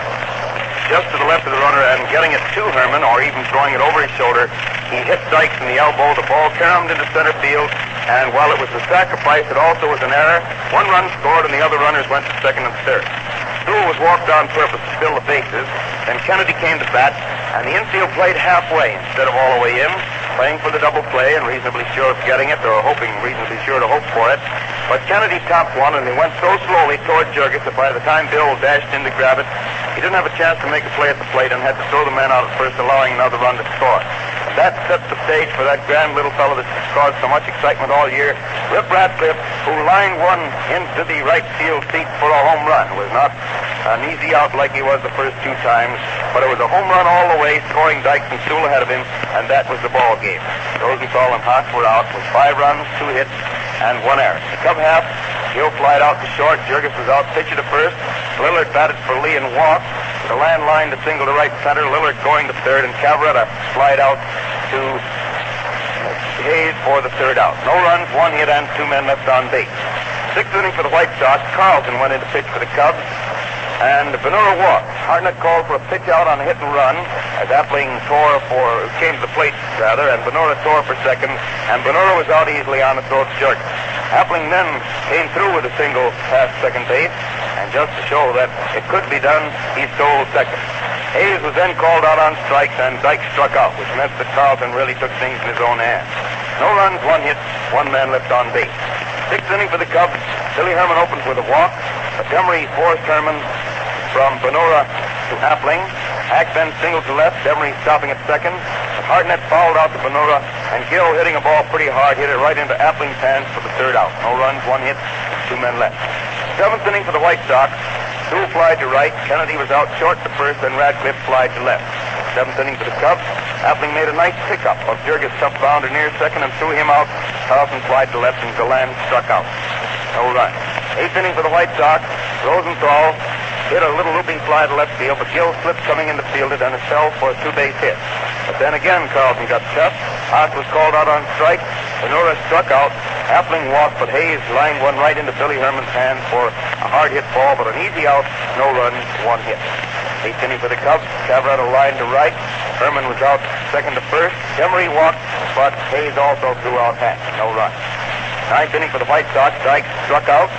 C: just to the left of the runner and getting it to Herman, or even throwing it over his shoulder, he hit Dykes in the elbow. The ball caromed into center field, and while it was a sacrifice, it also was an error. One run scored, and the other runners went to second and third. Sewell was walked on purpose to fill the bases. Then Kennedy came to bat, and the infield played halfway instead of all the way in, playing for the double play and reasonably sure of getting it, or hoping reasonably sure to hope for it. But Kennedy topped one, and he went so slowly toward Jurges that by the time Bill dashed in to grab it, he didn't have a chance to make a play at the plate and had to throw the man out at first, allowing another run to score. That set the stage for that grand little fellow that's caused so much excitement all year, Rip Radcliff, who lined one into the right field seat for a home run. It was not an easy out like he was the first two times, but it was a home run all the way, scoring Dykes and Sewell ahead of him, and that was the ball game. Rosenthal and Haas were out with five runs, two hits, and one error. The Cub half, Gill flied out to short, Jurges was out, pitcher to first, Lillard batted for Lee and walked. The land line to single to right center, Lillard going to third, and Cavarretta slide out to Hayes for the third out. No runs, one hit, and two men left on base. Sixth inning for the White Sox, Carleton went in to pitch for the Cubs, and Bonura walked. Hartnett called for a pitch out on a hit and run as Appling tore for, came to the plate rather, and Bonura tore for second, and Bonura was out easily on throw to Jurges. Appling then came through with a single past second base, and just to show that it could be done, he stole second. Hayes was then called out on strikes, and Dykes struck out, which meant that Carleton really took things in his own hands. No runs, one hit, one man left on base. Sixth inning for the Cubs. Billy Herman opens with a walk. Montgomery forced Herman from Bonura to Appling. Hack then singled to left. Demaree stopping at second. Hartnett fouled out to Bonura, and Gill hitting a ball pretty hard, hit it right into Appling's hands for the third out. No runs, one hit, two men left. Seventh inning for the White Sox. Sewell flied to right. Kennedy was out short to first, and Radcliff flied to left. Seventh inning for the Cubs. Appling made a nice pickup of Jurges' tough bounder near second and threw him out. Carleton flied to left, and Galan struck out. No run. Eighth inning for the White Sox. Rosenthal hit a little looping fly to left field, but Gill slipped coming in to field it and it fell for a two-base hit. But then again, Carleton got tough. Hart was called out on strike. Bonura struck out. Appling walked, but Hayes lined one right into Billy Herman's hand for a hard hit ball, but an easy out, no runs, one hit. Eighth inning for the Cubs. Cavarretta lined to right. Herman was out second to first. Emery walked, but Hayes also threw out half. No run. Ninth inning for the White Sox. Dykes struck out.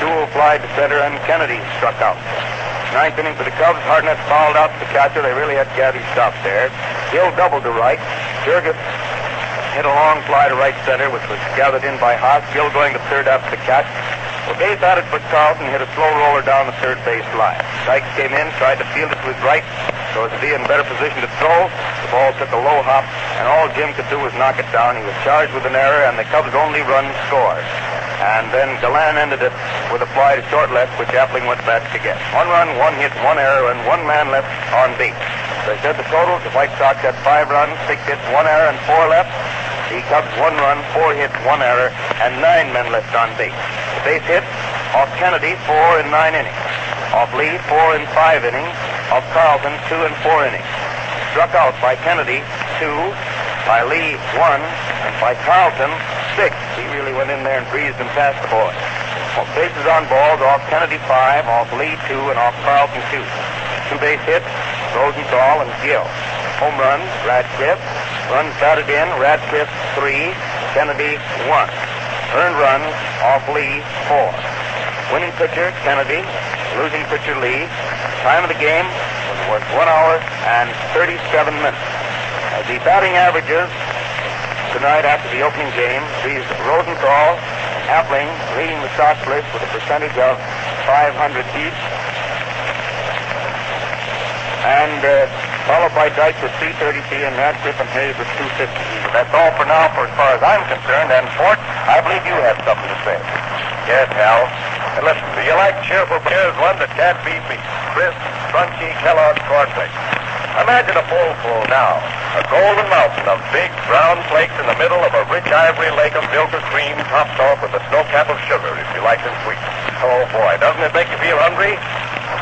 C: Sewell flied to center, and Kennedy struck out. Ninth inning for the Cubs. Hartnett fouled out the catcher. They really had Gabby stopped there. Hill doubled to right. Jurges hit a long fly to right center, which was gathered in by Haas. Gill going to third after the catch. Base at it, but Carleton hit a slow roller down the third base line. Dykes came in, tried to field it to his right, so as to be in better position to throw. The ball took a low hop, and all Jim could do was knock it down. He was charged with an error, and the Cubs' only run scored. And then Galan ended it with a fly to short left, which Appling went back to get. One run, one hit, one error, and one man left on base. They said the totals, the White Sox had five runs, six hits, one error, and four left. The Cubs one run, four hits, one error, and nine men left on base. Base hit off Kennedy, four in nine innings. Off Lee, four in five innings. Off Carleton, two in four innings. Struck out by Kennedy, two. By Lee, one. And by Carleton, six. He really went in there and breezed and passed the boy. Well, bases on balls, off Kennedy, five. Off Lee, two. And off Carleton, two. Two base hits, Rosenthal and Gill. Home runs, Radcliff. Runs batted in, Radcliff, three. Kennedy, one. Earned runs, off Lee, four. Winning pitcher, Kennedy. Losing pitcher, Lee. Time of the game was one hour and 37 minutes. Uh, the batting averages tonight after the opening game, these Rosenthal and Appling leading the Sox list with a percentage of 500 each. And uh, followed by Dykes with 333 and Radcliff and Hayes with 250.
I: That's all for now for as far as I'm concerned. And, Fort, I believe you have something to say. Yes, Hal. And listen, do you like cheerful beers? One that can't be beat. Crisp, crunchy Kellogg's cornflakes. Imagine a bowl full now. A golden mountain of big brown flakes in the middle of a rich ivory lake of milk or cream topped off with a snow cap of sugar if you like them sweet. Oh, boy, doesn't it make you feel hungry?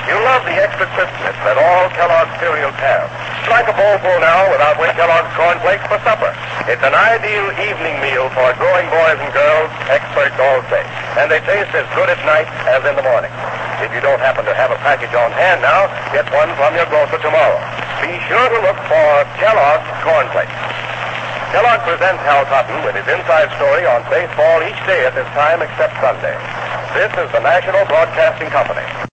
I: You love the extra crispness that all Kellogg's cereals have. Strike a bowlful now without winning Kellogg's cornflakes for supper. It's an ideal evening meal for growing boys and girls, experts all say. And they taste as good at night as in the morning. If you don't happen to have a package on hand now, get one from your grocer tomorrow. Be sure to look for Kellogg's cornflakes. Kellogg presents Hal Totten with his inside story on baseball each day at this time except Sunday. This is the National Broadcasting Company.